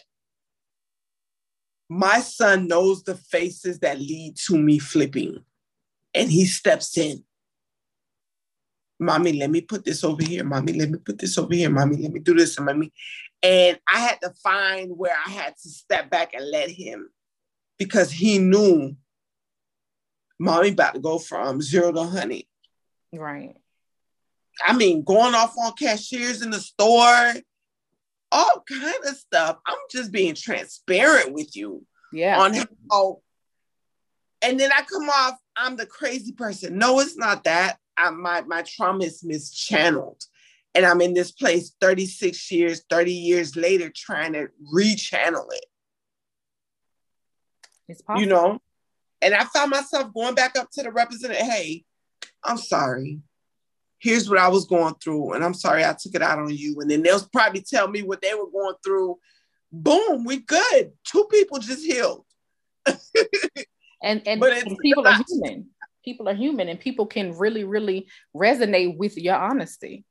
my son knows the faces that lead to me flipping, and he steps in. Mommy, let me put this over here. Mommy, let me put this over here. Mommy, let me do this. And mommy. And I had to find where I had to step back and let him because he knew mommy about to go from zero to honey. Right. I mean, going off on cashiers in the store, all kind of stuff. I'm just being transparent with you. Yeah. On how and then I come off, I'm the crazy person. No, it's not that. I, my my trauma is mischanneled. And I'm in this place 36 years, 30 years later, trying to rechannel it. It's possible. You know? And I found myself going back up to the representative, hey, I'm sorry here's what I was going through, and I'm sorry I took it out on you. And then they'll probably tell me what they were going through. Boom, we good. Two people just healed. <laughs> and and, and people are human. People are human, and people can really, really resonate with your honesty.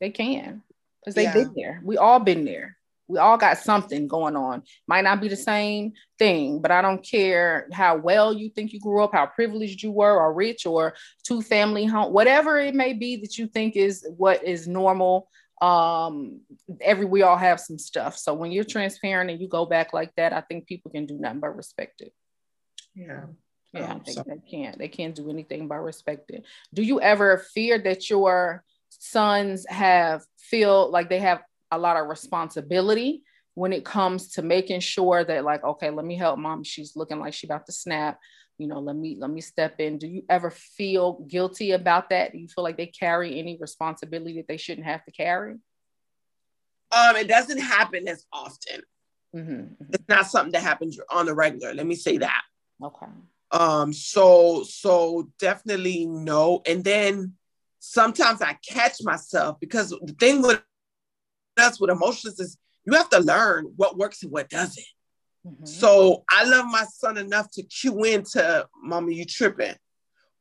They can, because they've yeah. been there. We all been there we all got something going on. Might not be the same thing, but I don't care how well you think you grew up, how privileged you were, or rich, or two family home, whatever it may be that you think is what is normal. Um, every we all have some stuff. So when you're transparent and you go back like that, I think people can do nothing but respect it. Yeah. Yeah, um, think so. they can't. They can't do anything but respect it. Do you ever fear that your sons have feel like they have a lot of responsibility when it comes to making sure that like okay let me help mom. She's looking like she about to snap. You know let me let me step in. Do you ever feel guilty about that? Do you feel like they carry any responsibility that they shouldn't have to carry? Um it doesn't happen as often. Mm-hmm. mm-hmm. it's not something that happens on the regular let me say that. Okay. Um so so definitely no. And then sometimes i catch myself because the thing with us with emotions is you have to learn what works and what doesn't Mm-hmm. So I love my son enough to cue into mama, you tripping.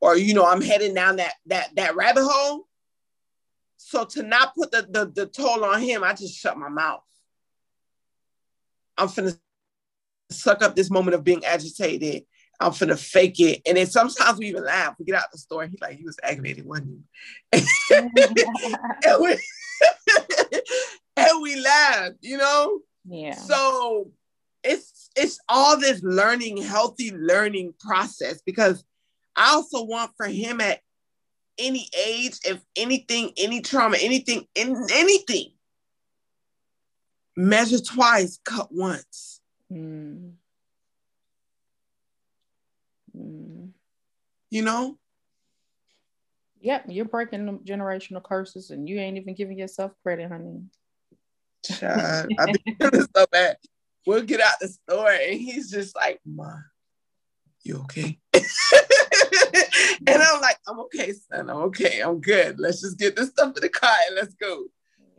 Or you know, I'm heading down that that that rabbit hole. So to not put the, the, the toll on him, I just shut my mouth. I'm finna suck up this moment of being agitated. I'm finna fake it. And then sometimes we even laugh. We get out the store he's like, he was aggravated, wasn't he? <laughs> and, we, we laugh, you know? Yeah. So it's it's all this learning, healthy learning process because I also want for him at any age, if anything, any trauma, anything, in anything, measure twice, cut once. Mm. Mm. You know? Yep, you're breaking generational curses and you ain't even giving yourself credit, honey. Child, I've been <laughs> doing so bad we'll get out the store and he's just like, Ma, you okay? <laughs> and I'm like, I'm okay, son. I'm okay. I'm good. Let's just get this stuff in the car and let's go.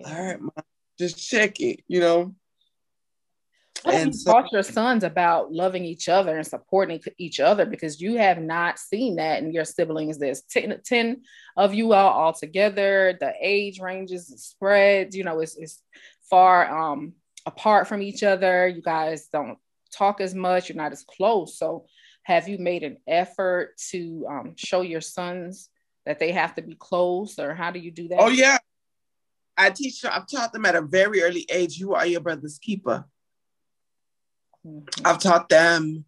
All right, Ma, just check it, you know. What and have you so, taught your sons about loving each other and supporting each other? Because you have not seen that in your siblings. There's 10, 10 of you all all together. The age ranges, spreads, you know, it's, it's far um, apart from each other. You guys don't talk as much. You're not as close. So, have you made an effort to um, show your sons that they have to be close, or how do you do that? Oh yeah, I teach. I've taught them at a very early age. You are your brother's keeper. Mm-hmm. I've taught them,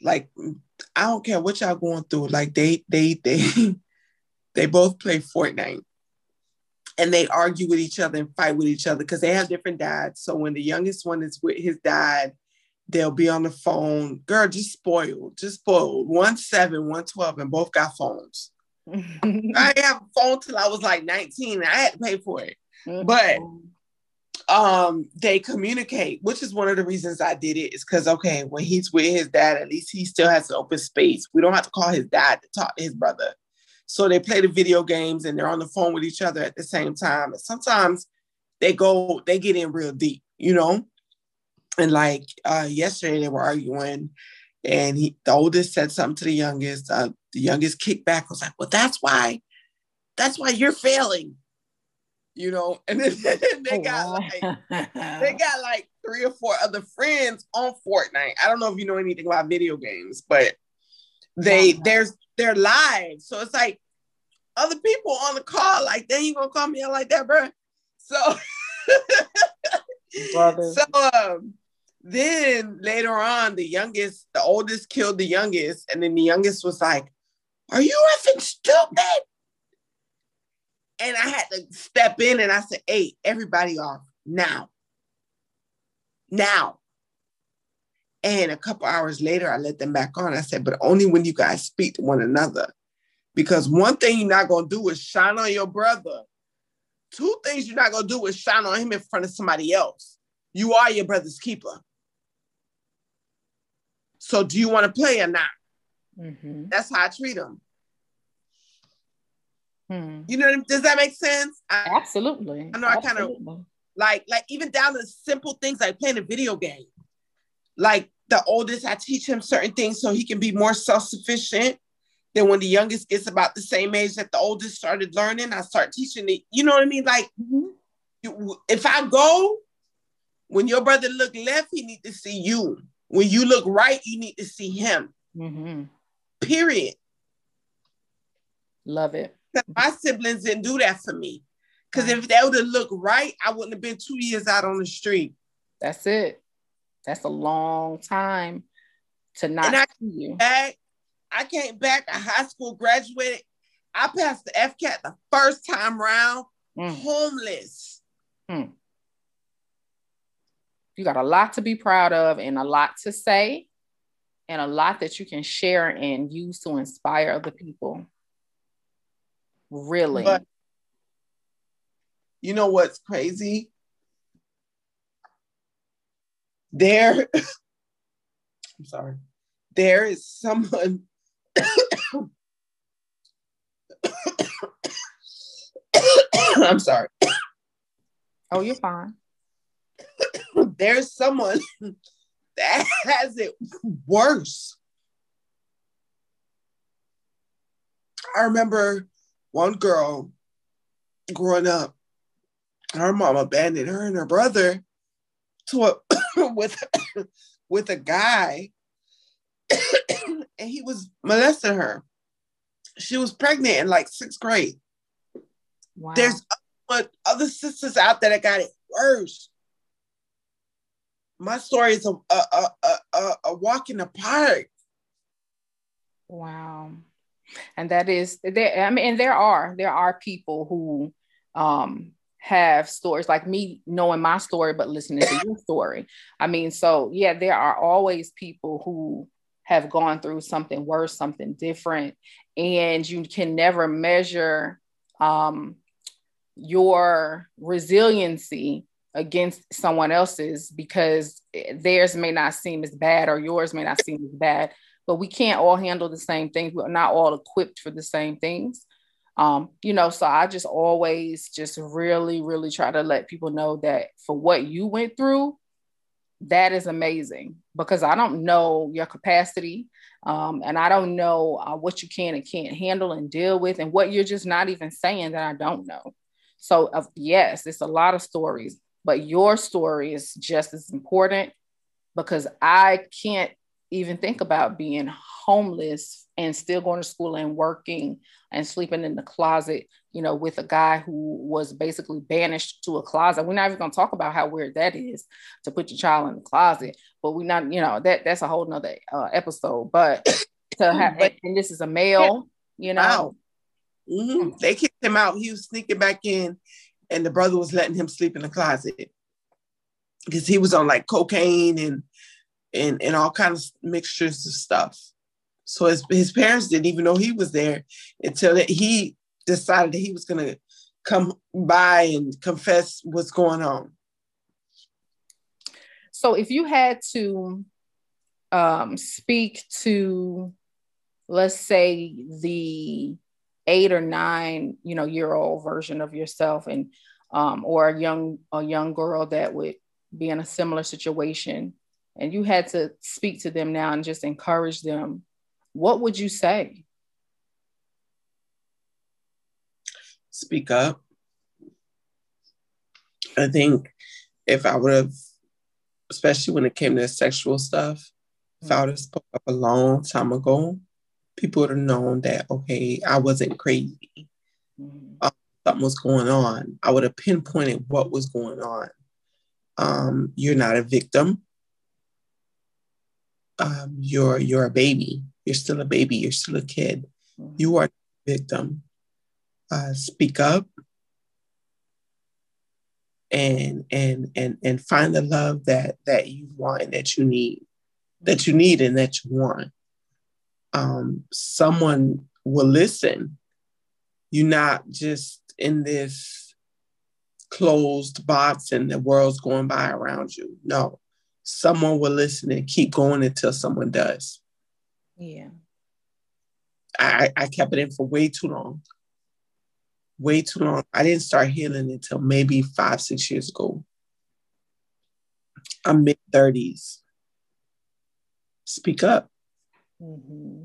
like, I don't care what y'all going through. Like they, they, they, <laughs> they both play Fortnite and they argue with each other and fight with each other because they have different dads. So when the youngest one is with his dad, they'll be on the phone. Girl, just spoiled, just spoiled. One seven, one twelve, and both got phones. <laughs> I didn't have a phone till I was like 19. I had to pay for it. Mm-hmm. But um they communicate, which is one of the reasons I did it, is because okay, when he's with his dad, at least he still has an open space. We don't have to call his dad to talk to his brother. So they play the video games and they're on the phone with each other at the same time. And sometimes they go, they get in real deep, you know? And like uh, yesterday, they were arguing, and he, the oldest said something to the youngest. Uh, the youngest kicked back, was like, "Well, that's why, that's why you're failing," you know. <laughs> And then they oh, got like, <laughs> they got like three or four other friends on Fortnite. I don't know if you know anything about video games, but they there's their lives. So it's like other people on the call, like, then you gonna call me out like that, bro? So, <laughs> so um, then later on, the youngest, the oldest killed the youngest, and then the youngest was like, "Are you effing stupid?" And I had to step in and I said, "Hey, everybody off now, now." And a couple hours later, I let them back on. I said, but only when you guys speak to one another. Because one thing you're not going to do is shine on your brother. Two things you're not going to do is shine on him in front of somebody else. You are your brother's keeper. So do you want to play or not? Mm-hmm. That's how I treat them. Hmm. You know, does that make sense? I, Absolutely. I know Absolutely. I kind of like, like even down to simple things like playing a video game like the oldest, I teach him certain things so he can be more self-sufficient. Then when the youngest gets about the same age that the oldest started learning, I start teaching it. You know what I mean? Like mm-hmm. if I go, when your brother look left, he need to see you. When you look right, you need to see him. Mm-hmm. Period. Love it. My siblings didn't do that for me. Because if they would have looked right, I wouldn't have been two years out on the street. That's it. That's a long time to not and I see you. Back, I came back a high school, graduated. I passed the FCAT the first time round, mm. homeless. Hmm. You got a lot to be proud of and a lot to say and a lot that you can share and use to inspire other people. Really. But you know what's crazy? There, <laughs> I'm sorry, there is someone. <coughs> I'm sorry. Oh, you're fine. <coughs> There's someone <coughs> that has it worse. I remember one girl growing up, her mom abandoned her and her brother to a, <coughs> with <coughs> with a guy, <coughs> and he was molesting her. She was pregnant in like sixth grade. Wow. There's other sisters out there that got it worse. My story is a a, a, a, a walk in the park. Wow. And that is there, I mean, and there are there are people who um have stories like me knowing my story but listening to your story. I mean, so yeah, there are always people who have gone through something worse, something different, and you can never measure um, your resiliency against someone else's because theirs may not seem as bad or yours may not seem as bad but we can't all handle the same things we're not all equipped for the same things um, you know so i just always just really really try to let people know that for what you went through that is amazing because i don't know your capacity um, and i don't know uh, what you can and can't handle and deal with and what you're just not even saying that i don't know. So, uh, yes, it's a lot of stories, but your story is just as important because I can't even think about being homeless and still going to school and working and sleeping in the closet, you know, with a guy who was basically banished to a closet. We're not even going to talk about how weird that is to put your child in the closet, but we're not, you know, that that's a whole nother uh, episode. But <coughs> to have, and this is a male, you know, wow. Mm-hmm. They kicked him out. He was sneaking back in, and the brother was letting him sleep in the closet because he was on like cocaine and and and all kinds of mixtures of stuff. So his his parents didn't even know he was there until that he decided that he was gonna come by and confess what's going on. So if you had to um, speak to, let's say, the eight or nine, you know, year old version of yourself and um, or a young a young girl that would be in a similar situation and you had to speak to them now and just encourage them, what would you say? Speak up. I think if I would have, especially when it came to sexual stuff, if I would have spoke up a long time ago, people would have known that, okay, I wasn't crazy. Mm-hmm. Uh, something was going on. I would have pinpointed what was going on. Um, you're not a victim. Um, you're you're a baby. You're still a baby. You're still a kid. Mm-hmm. You are a victim. Uh, speak up and and and and find the love that that you want and that you need that you need and that you want um, someone will listen. You're not just in this closed box and the world's going by around you. No, someone will listen and keep going until someone does. Yeah. I, I kept it in for way too long. Way too long. I didn't start healing until maybe five, six years ago. I'm mid 30s. Speak up. Mm-hmm.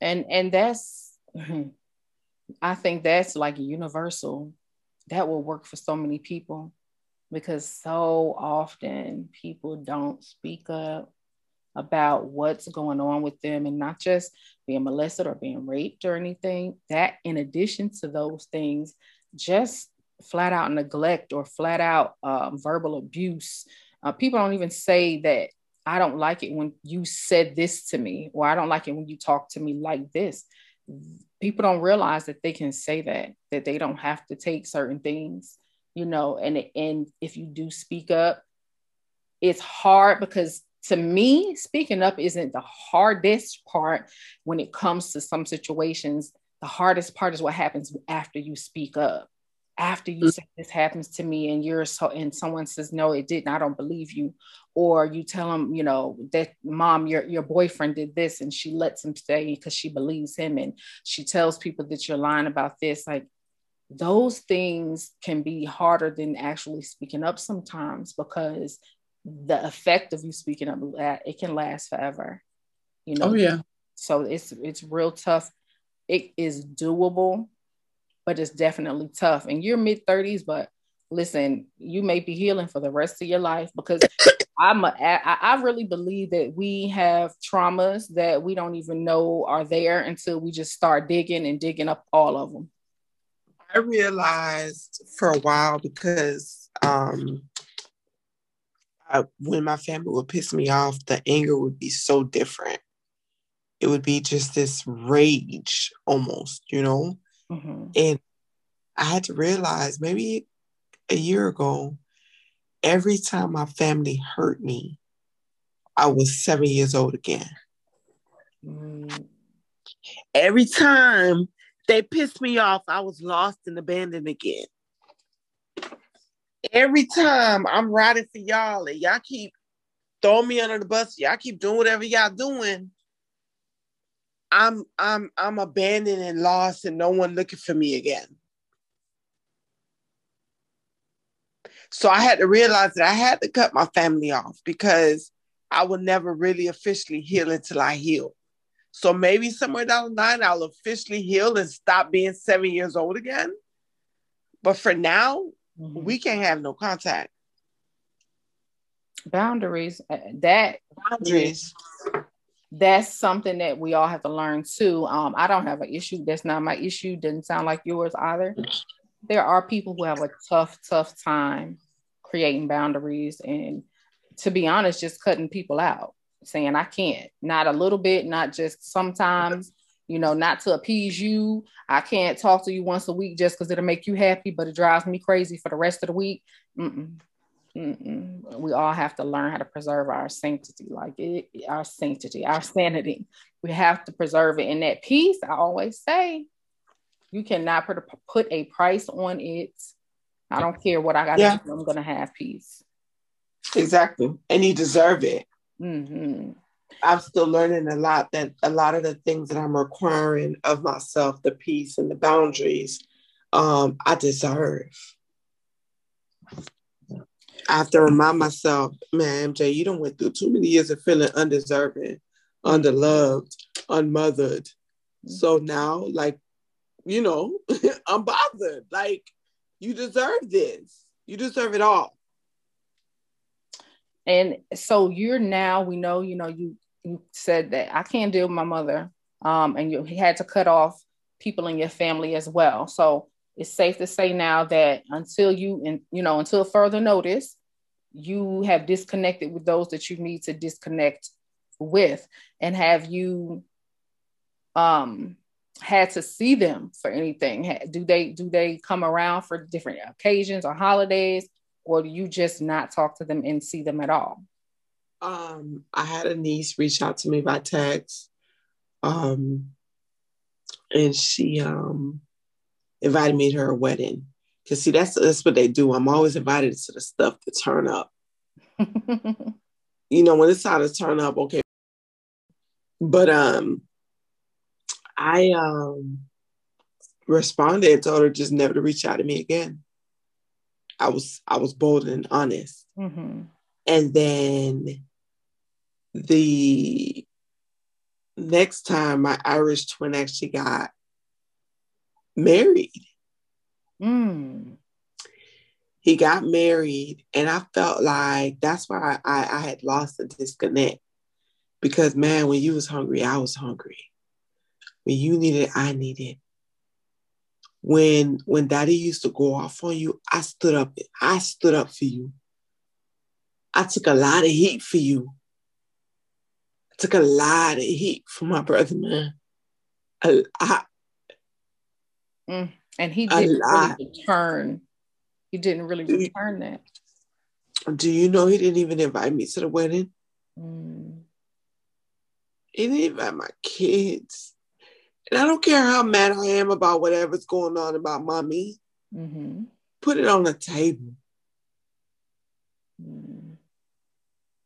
And and that's <laughs> I think that's like universal. That will work for so many people because so often people don't speak up about what's going on with them and not just being molested or being raped or anything. That, in addition to those things, just flat out neglect or flat out um, verbal abuse. Uh, people don't even say that I don't like it when you said this to me, or I don't like it when you talk to me like this. People don't realize that they can say that, that they don't have to take certain things you know, and and if you do speak up, it's hard because to me, speaking up isn't the hardest part when it comes to some situations. The hardest part is what happens after you speak up. After you say this happens to me, and you're so, and someone says no, it didn't. I don't believe you, or you tell them, you know, that mom, your your boyfriend did this, and she lets him stay because she believes him, and she tells people that you're lying about this. Like those things can be harder than actually speaking up sometimes because the effect of you speaking up it can last forever you know? Oh yeah. So it's it's real tough. It is doable but it's definitely tough. And you're mid 30s but listen you may be healing for the rest of your life because <coughs> i'm a, I, I really believe that we have traumas that we don't even know are there until we just start digging and digging up all of them i realized for a while because um I, when my family would piss me off, the anger would be so different. It would be just this rage almost, you know? Mm-hmm. And I had to realize maybe a year ago, every time my family hurt me, I was seven years old again. Mm. Every time they pissed me off, I was lost and abandoned again every time I'm riding for y'all and y'all keep throwing me under the bus, y'all keep doing whatever y'all doing. I'm I'm I'm abandoned and lost and no one looking for me again. So I had to realize that I had to cut my family off because I will never really officially heal until I heal. So maybe somewhere down the line I'll officially heal and stop being seven years old again. But for now, mm-hmm. we can't have no contact. Boundaries. Uh, that boundaries. That's something that we all have to learn too. Um, I don't have an issue. That's not my issue. Doesn't sound like yours either. There are people who have a tough, tough time creating boundaries and to be honest, just cutting people out, saying I can't, not a little bit, not just sometimes, you know, not to appease you. I can't talk to you once a week just because it'll make you happy, but it drives me crazy for the rest of the week. Mm-mm. Mm-mm. We all have to learn how to preserve our sanctity, like it, our sanctity, our sanity. We have to preserve it. And that peace, I always say, you cannot put a, put a price on it. I don't care what I got. Yeah. I'm gonna have peace. Exactly, and you deserve it. Mm-hmm. I'm still learning a lot that a lot of the things that I'm requiring of myself, the peace and the boundaries, um, I deserve. I have to remind myself, man, MJ, you don't went through too many years of feeling undeserving, underloved, unmothered. So now, like, you know, <laughs> I'm bothered. Like, you deserve this. You deserve it all. And so you're now, we know, you know, you you said that I can't deal with my mother, um, and you had to cut off people in your family as well. So it's safe to say now that until you and you know until further notice, you have disconnected with those that you need to disconnect with, and have you um had to see them for anything? Do they do they come around for different occasions or holidays, or do you just not talk to them and see them at all? Um, I had a niece reach out to me by text. Um, and she um invited me to her wedding. Cause see, that's that's what they do. I'm always invited to the stuff to turn up. <laughs> you know, when it's time to turn up, okay. But um I um responded and told her just never to reach out to me again. I was I was bold and honest. Mm-hmm. And then the next time my Irish twin actually got married. Mm. He got married, and I felt like that's why I, I had lost the disconnect. Because man, when you was hungry, I was hungry. When you needed, I needed. When when daddy used to go off on you, I stood up. I stood up for you. I took a lot of heat for you I took a lot of heat from my brother, man. A lot. Mm. And he didn't really turn he didn't really do return you, that. Do you know he didn't even invite me to the wedding? Mm. He didn't invite my kids. And I don't care how mad I am about whatever's going on about mommy. Mm-hmm. Put it on the table. Mm.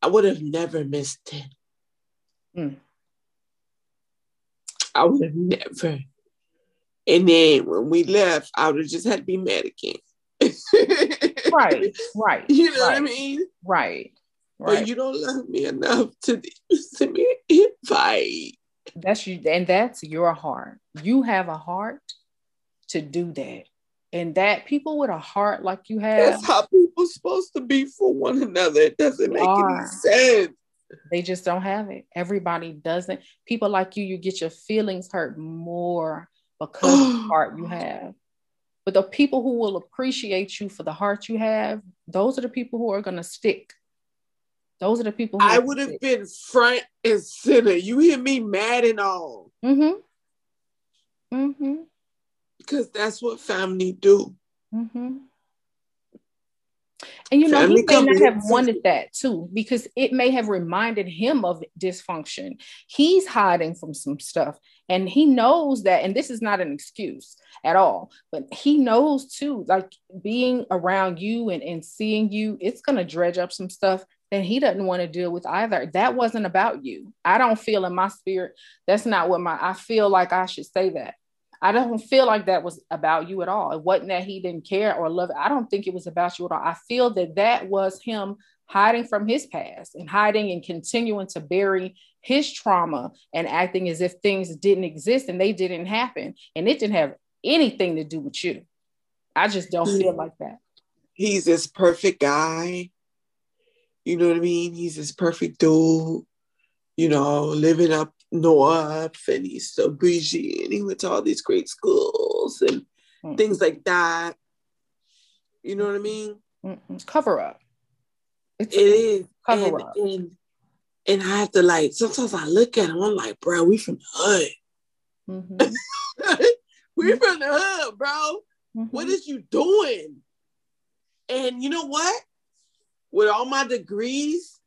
I would have never missed it. Mm. I would have never. And then when we left, I would have just had to be mad again. <laughs> right, right. You know right, what I mean? Right. Right. But you don't love me enough to send me an invite. That's you, and that's your heart. You have a heart to do that. And that people with a heart like you have. That's how people supposed to be for one another. It doesn't make are. any sense. They just don't have it. Everybody doesn't. People like you, you get your feelings hurt more because of the <gasps> heart you have. But the people who will appreciate you for the heart you have, those are the people who are going to stick. Those are the people. I would have been front and center. You hear me, mad and all. Mm-hmm. Mm-hmm. Because that's what family do. Mm-hmm. And you know, family he may not have wanted that too, because it may have reminded him of dysfunction. He's hiding from some stuff, and he knows that. And this is not an excuse at all, but he knows too, like being around you and, and seeing you, it's gonna dredge up some stuff and he doesn't want to deal with either. That wasn't about you. I don't feel in my spirit. That's not what my, I feel like I should say that. I don't feel like that was about you at all. It wasn't that he didn't care or love it. I don't think it was about you at all. I feel that that was him hiding from his past and hiding and continuing to bury his trauma and acting as if things didn't exist and they didn't happen. And it didn't have anything to do with you. I just don't feel like that. He's this perfect guy you know what I mean? He's this perfect dude, you know, living up north and he's so bougie and he went to all these great schools and mm-hmm. things like that. You know what I mean? Mm-mm. Cover up. It's it is cover and, up. And, and I have to like sometimes I look at him, I'm like, bro, we from the hood. Mm-hmm. <laughs> we mm-hmm. from the hood, bro. Mm-hmm. What is you doing? And you know what? With all my degrees,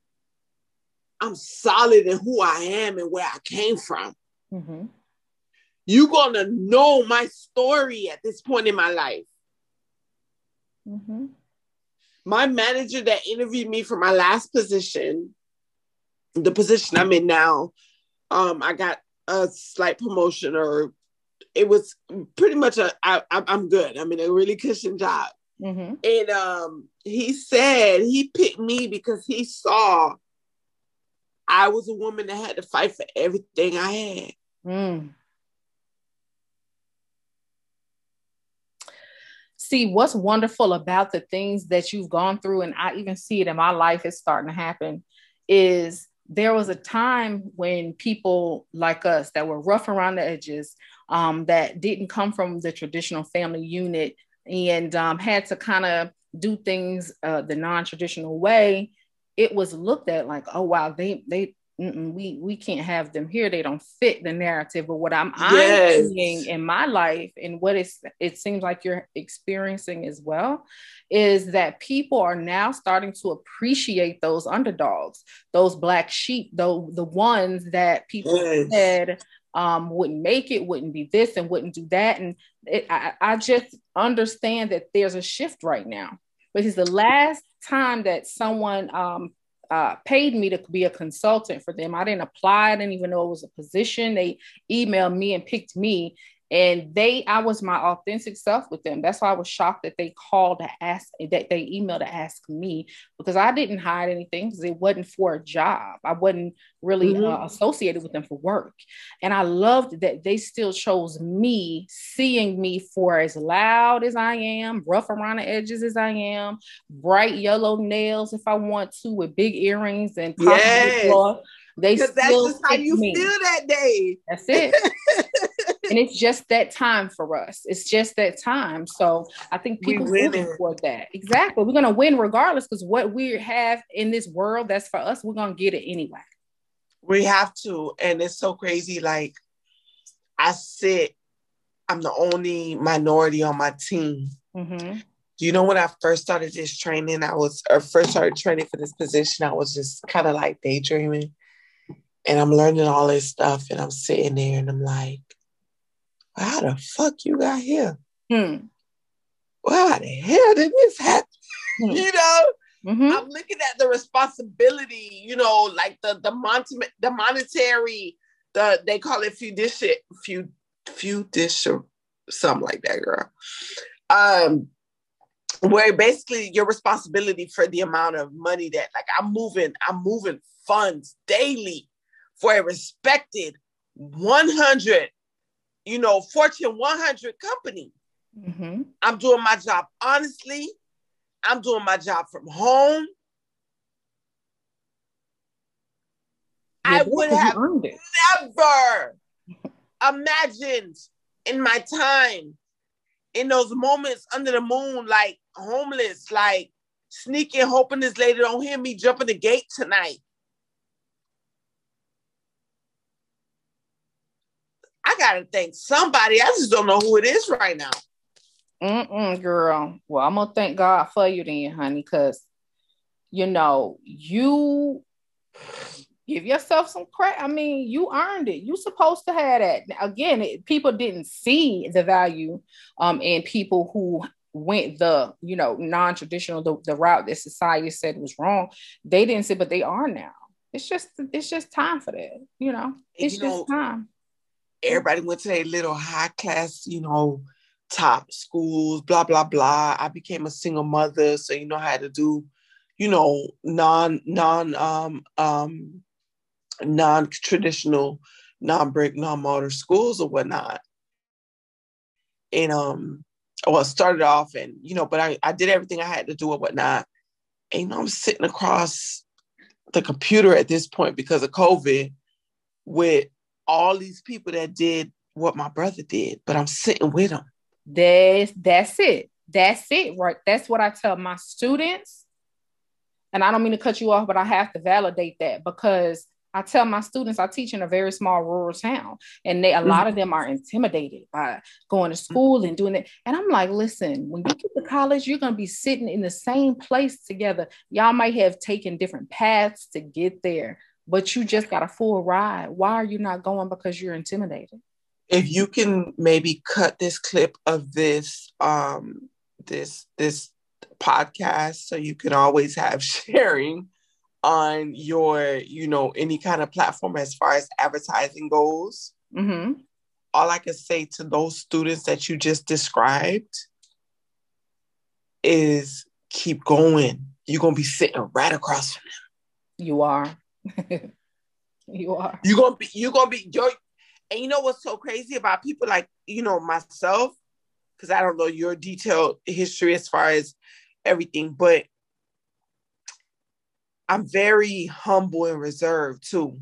I'm solid in who I am and where I came from. Mm-hmm. You're going to know my story at this point in my life. Mm-hmm. My manager that interviewed me for my last position, the position I'm in now, um, I got a slight promotion or it was pretty much a I, I'm good. I'm in a really cushion job. Mm-hmm. And um, he said he picked me because he saw I was a woman that had to fight for everything I had. Mm. See, what's wonderful about the things that you've gone through, and I even see it in my life, is starting to happen, is there was a time when people like us that were rough around the edges, um, that didn't come from the traditional family unit, and um, had to kind of do things uh, the non-traditional way, it was looked at like, oh wow, they they we we can't have them here. They don't fit the narrative. But what I'm, yes. I'm seeing in my life and what it's it seems like you're experiencing as well is that people are now starting to appreciate those underdogs, those black sheep, though the ones that people yes. said um, wouldn't make it, wouldn't be this, and wouldn't do that. And it, I, I just understand that there's a shift right now because the last time that someone um, uh, paid me to be a consultant for them, I didn't apply. I didn't even know it was a position. They emailed me and picked me and they i was my authentic self with them that's why i was shocked that they called to ask that they emailed to ask me because i didn't hide anything because it wasn't for a job i wasn't really mm-hmm. uh, associated with them for work and i loved that they still chose me seeing me for as loud as i am rough around the edges as i am bright yellow nails if i want to with big earrings and yes. they still that's just how you me. feel that day that's it <laughs> and it's just that time for us. It's just that time. So I think people looking for that. Exactly. We're gonna win regardless because what we have in this world that's for us, we're gonna get it anyway. We have to, and it's so crazy. Like I sit, I'm the only minority on my team. Mm-hmm. You know when I first started this training, I was or first started training for this position, I was just kind of like daydreaming. And I'm learning all this stuff, and I'm sitting there and I'm like, how the fuck you got here? Hmm. Well, how the hell did this happen? Hmm. <laughs> you know? Mm-hmm. I'm looking at the responsibility, you know, like the the, mon- the monetary, the they call it fiduciary, few fiduciary, something like that, girl. Um, where basically your responsibility for the amount of money that like I'm moving, I'm moving funds daily for a respected 100, you know, Fortune 100 company. Mm-hmm. I'm doing my job honestly. I'm doing my job from home. Yeah, I would have never imagined in my time, in those moments under the moon, like homeless, like sneaking, hoping this lady don't hear me jumping the gate tonight. I gotta thank somebody. I just don't know who it is right now. Mm-mm, girl. Well, I'm gonna thank God for you then, honey, because you know you give yourself some credit. I mean, you earned it. You supposed to have that. Again, it, people didn't see the value um in people who went the you know non-traditional the, the route that society said was wrong. They didn't see, but they are now. It's just it's just time for that. You know, it's you just know, time. Everybody went to a little high class, you know top schools, blah, blah, blah. I became a single mother, so you know I had to do, you know, non, non, um, um, non-traditional, non-brick, non-mortar schools or whatnot. And um, well, started off and you know, but I, I did everything I had to do or whatnot. And you know, I'm sitting across the computer at this point because of COVID with all these people that did what my brother did, but I'm sitting with them. That's that's it. That's it, right? That's what I tell my students. And I don't mean to cut you off, but I have to validate that because I tell my students I teach in a very small rural town, and they a lot of them are intimidated by going to school and doing it. And I'm like, listen, when you get to college, you're gonna be sitting in the same place together. Y'all might have taken different paths to get there, but you just got a full ride. Why are you not going? Because you're intimidated if you can maybe cut this clip of this um this this podcast so you can always have <laughs> sharing on your you know any kind of platform as far as advertising goes mm-hmm. all i can say to those students that you just described is keep going you're gonna be sitting right across from them you are <laughs> you are you're gonna be you're gonna be your and you know what's so crazy about people like, you know, myself, because I don't know your detailed history as far as everything, but I'm very humble and reserved too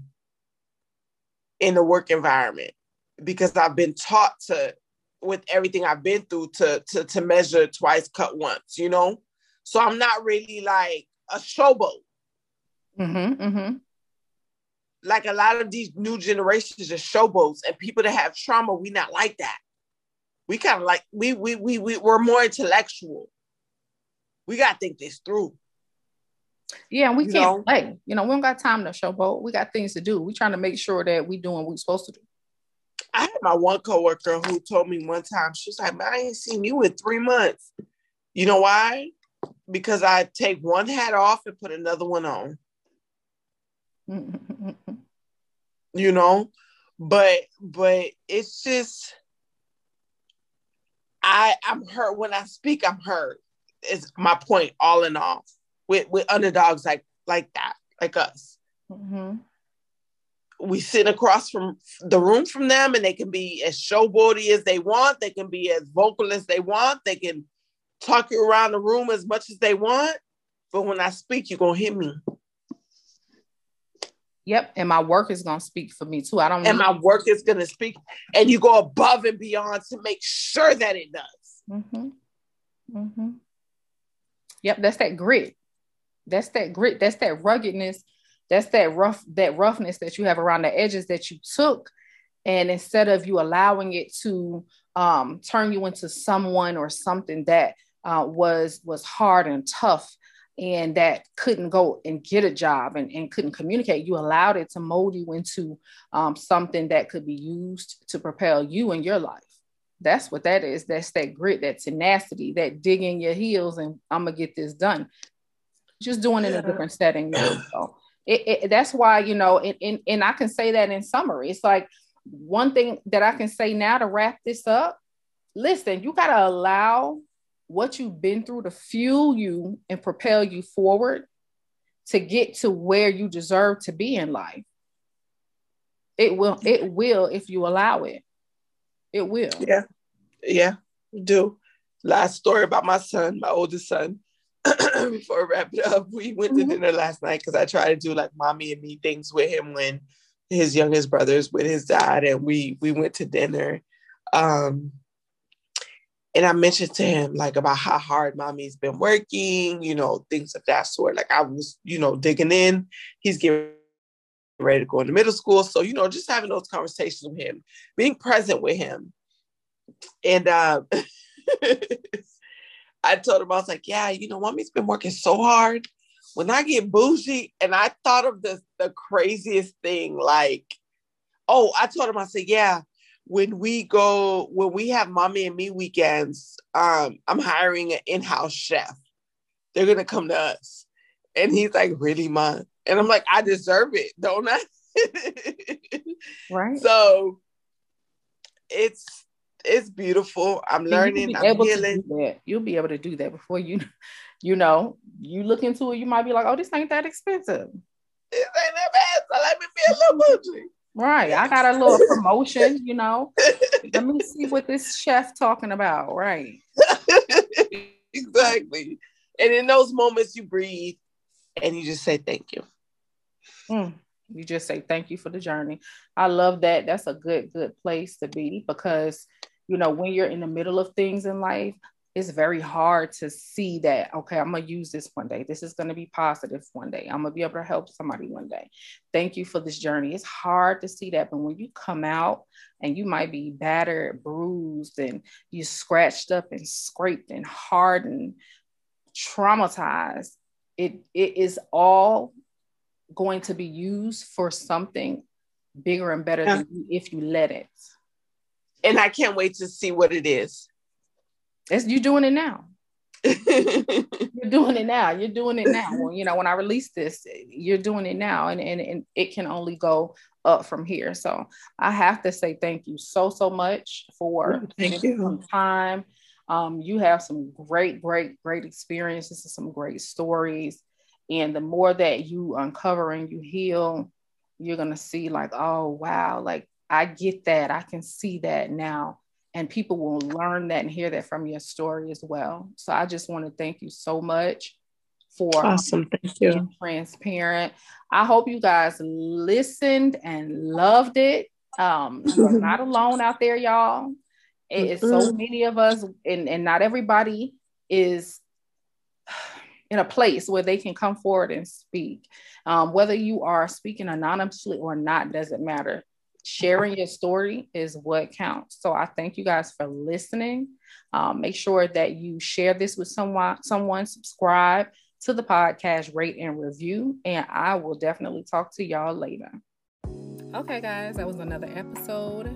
in the work environment because I've been taught to, with everything I've been through, to to to measure twice, cut once, you know. So I'm not really like a showboat. Mm-hmm, mm-hmm like a lot of these new generations are showboats and people that have trauma, we not like that. We kind of like we we we we we're more intellectual. We gotta think this through. Yeah, and we you can't know? play. You know, we don't got time to showboat. We got things to do. We trying to make sure that we doing what we're supposed to do. I had my one coworker who told me one time, she's like, Man, I ain't seen you in three months. You know why? Because I take one hat off and put another one on. <laughs> you know? But but it's just i i'm hurt. When i speak i'm hurt. Is my point all in all. With with underdogs like like that like us. Mm-hmm. we sit across from the room from them and they can be as showboaty as they want. They can be as vocal as they want. They can talk you around the room as much as they want. But when i speak you're gonna hear me Yep, and my work is gonna speak for me too. I don't. Know. And my work is gonna speak, and you go above and beyond to make sure that it does. Mm-hmm. Mm-hmm. Yep, that's that grit. That's that grit. That's that ruggedness. That's that rough, that roughness that you have around the edges that you took, and instead of you allowing it to um, turn you into someone or something that uh, was was hard and tough and that couldn't go and get a job and, and couldn't communicate you allowed it to mold you into um, something that could be used to propel you in your life. That's what that is. That's that grit that tenacity that digging your heels and i'm gonna get this done. Just doing it in a different setting so <clears throat> it, it, that's why you know and, and, and i can say that in summary. It's like one thing that i can say now to wrap this up listen you got to allow what you've been through to fuel you and propel you forward to get to where you deserve to be in life. It will it will if you allow it. It will. Yeah. Yeah do. Last story about my son my oldest son. <clears throat> Before I wrap it up, we went to mm-hmm. dinner last night because I try to do like mommy and me things with him when his youngest brothers with his dad, and we we went to dinner. Um, and I mentioned to him like about how hard mommy's been working, you know, things of that sort. Like I was, you know, digging in. He's getting ready to go into middle school, so you know, just having those conversations with him, being present with him, and. Uh, <laughs> I told him, I was like, yeah, you know, mommy's been working so hard. When I get bougie, and I thought of the, the craziest thing, like, oh, I told him, I said, yeah, when we go, when we have mommy and me weekends, um, I'm hiring an in-house chef. They're gonna come to us. And he's like, really, mom? And I'm like, I deserve it, don't I? <laughs> right. So it's it's beautiful. I'm learning. I'm healing. You'll be able to do that before you, <laughs> you know, you look into it. You might be like, oh, this ain't that expensive. This ain't that bad. So let me be a little bougie. Right. I got a little promotion, you know. Let me see what this chef talking about. Right. <laughs> exactly. And in those moments, you breathe and you just say thank you. Mm you just say thank you for the journey i love that that's a good good place to be because you know when you're in the middle of things in life it's very hard to see that okay i'm gonna use this one day this is gonna be positive one day i'm gonna be able to help somebody one day thank you for this journey it's hard to see that but when you come out and you might be battered bruised and you scratched up and scraped and hardened traumatized it it is all going to be used for something bigger and better yeah. than you if you let it. And I can't wait to see what it is. It's you doing it now. <laughs> you're doing it now. You're doing it now. When, you know, when I release this, you're doing it now, and, and and it can only go up from here. So I have to say thank you so so much for thank you some time. Um, you have some great, great, great experiences and some great stories. And the more that you uncover and you heal, you're going to see, like, oh, wow, like I get that. I can see that now. And people will learn that and hear that from your story as well. So I just want to thank you so much for awesome. Thank you. transparent. I hope you guys listened and loved it. Um, <laughs> you're not alone out there, y'all. It's so many of us, and, and not everybody is in a place where they can come forward and speak. Um, whether you are speaking anonymously or not doesn't matter. Sharing your story is what counts. So I thank you guys for listening. Um, make sure that you share this with someone. Someone subscribe to the podcast, rate and review, and I will definitely talk to y'all later. Okay, guys, that was another episode.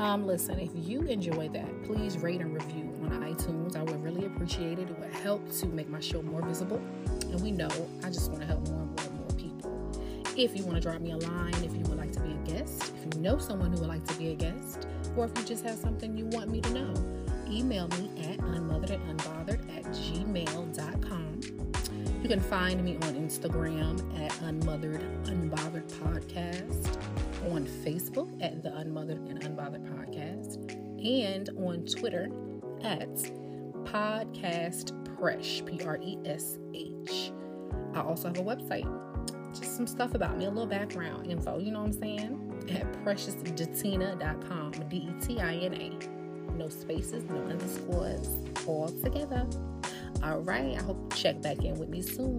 Um, listen, if you enjoyed that, please rate and review on iTunes. I would really appreciate it. It would help to make my show more visible. And we know I just want to help more and more and more people. If you want to drop me a line, if you would like to be guest, if you know someone who would like to be a guest, or if you just have something you want me to know, email me at unmotheredandunbothered at gmail.com. You can find me on Instagram at unmothered unbothered podcast on Facebook at the Unmothered and Unbothered Podcast, and on Twitter at Podcast Presh, P R E S H. I also have a website, just some stuff about me, a little background info, you know what I'm saying? At preciousdetina.com, D E T I N A. No spaces, no underscores, all together. All right, I hope you check back in with me soon.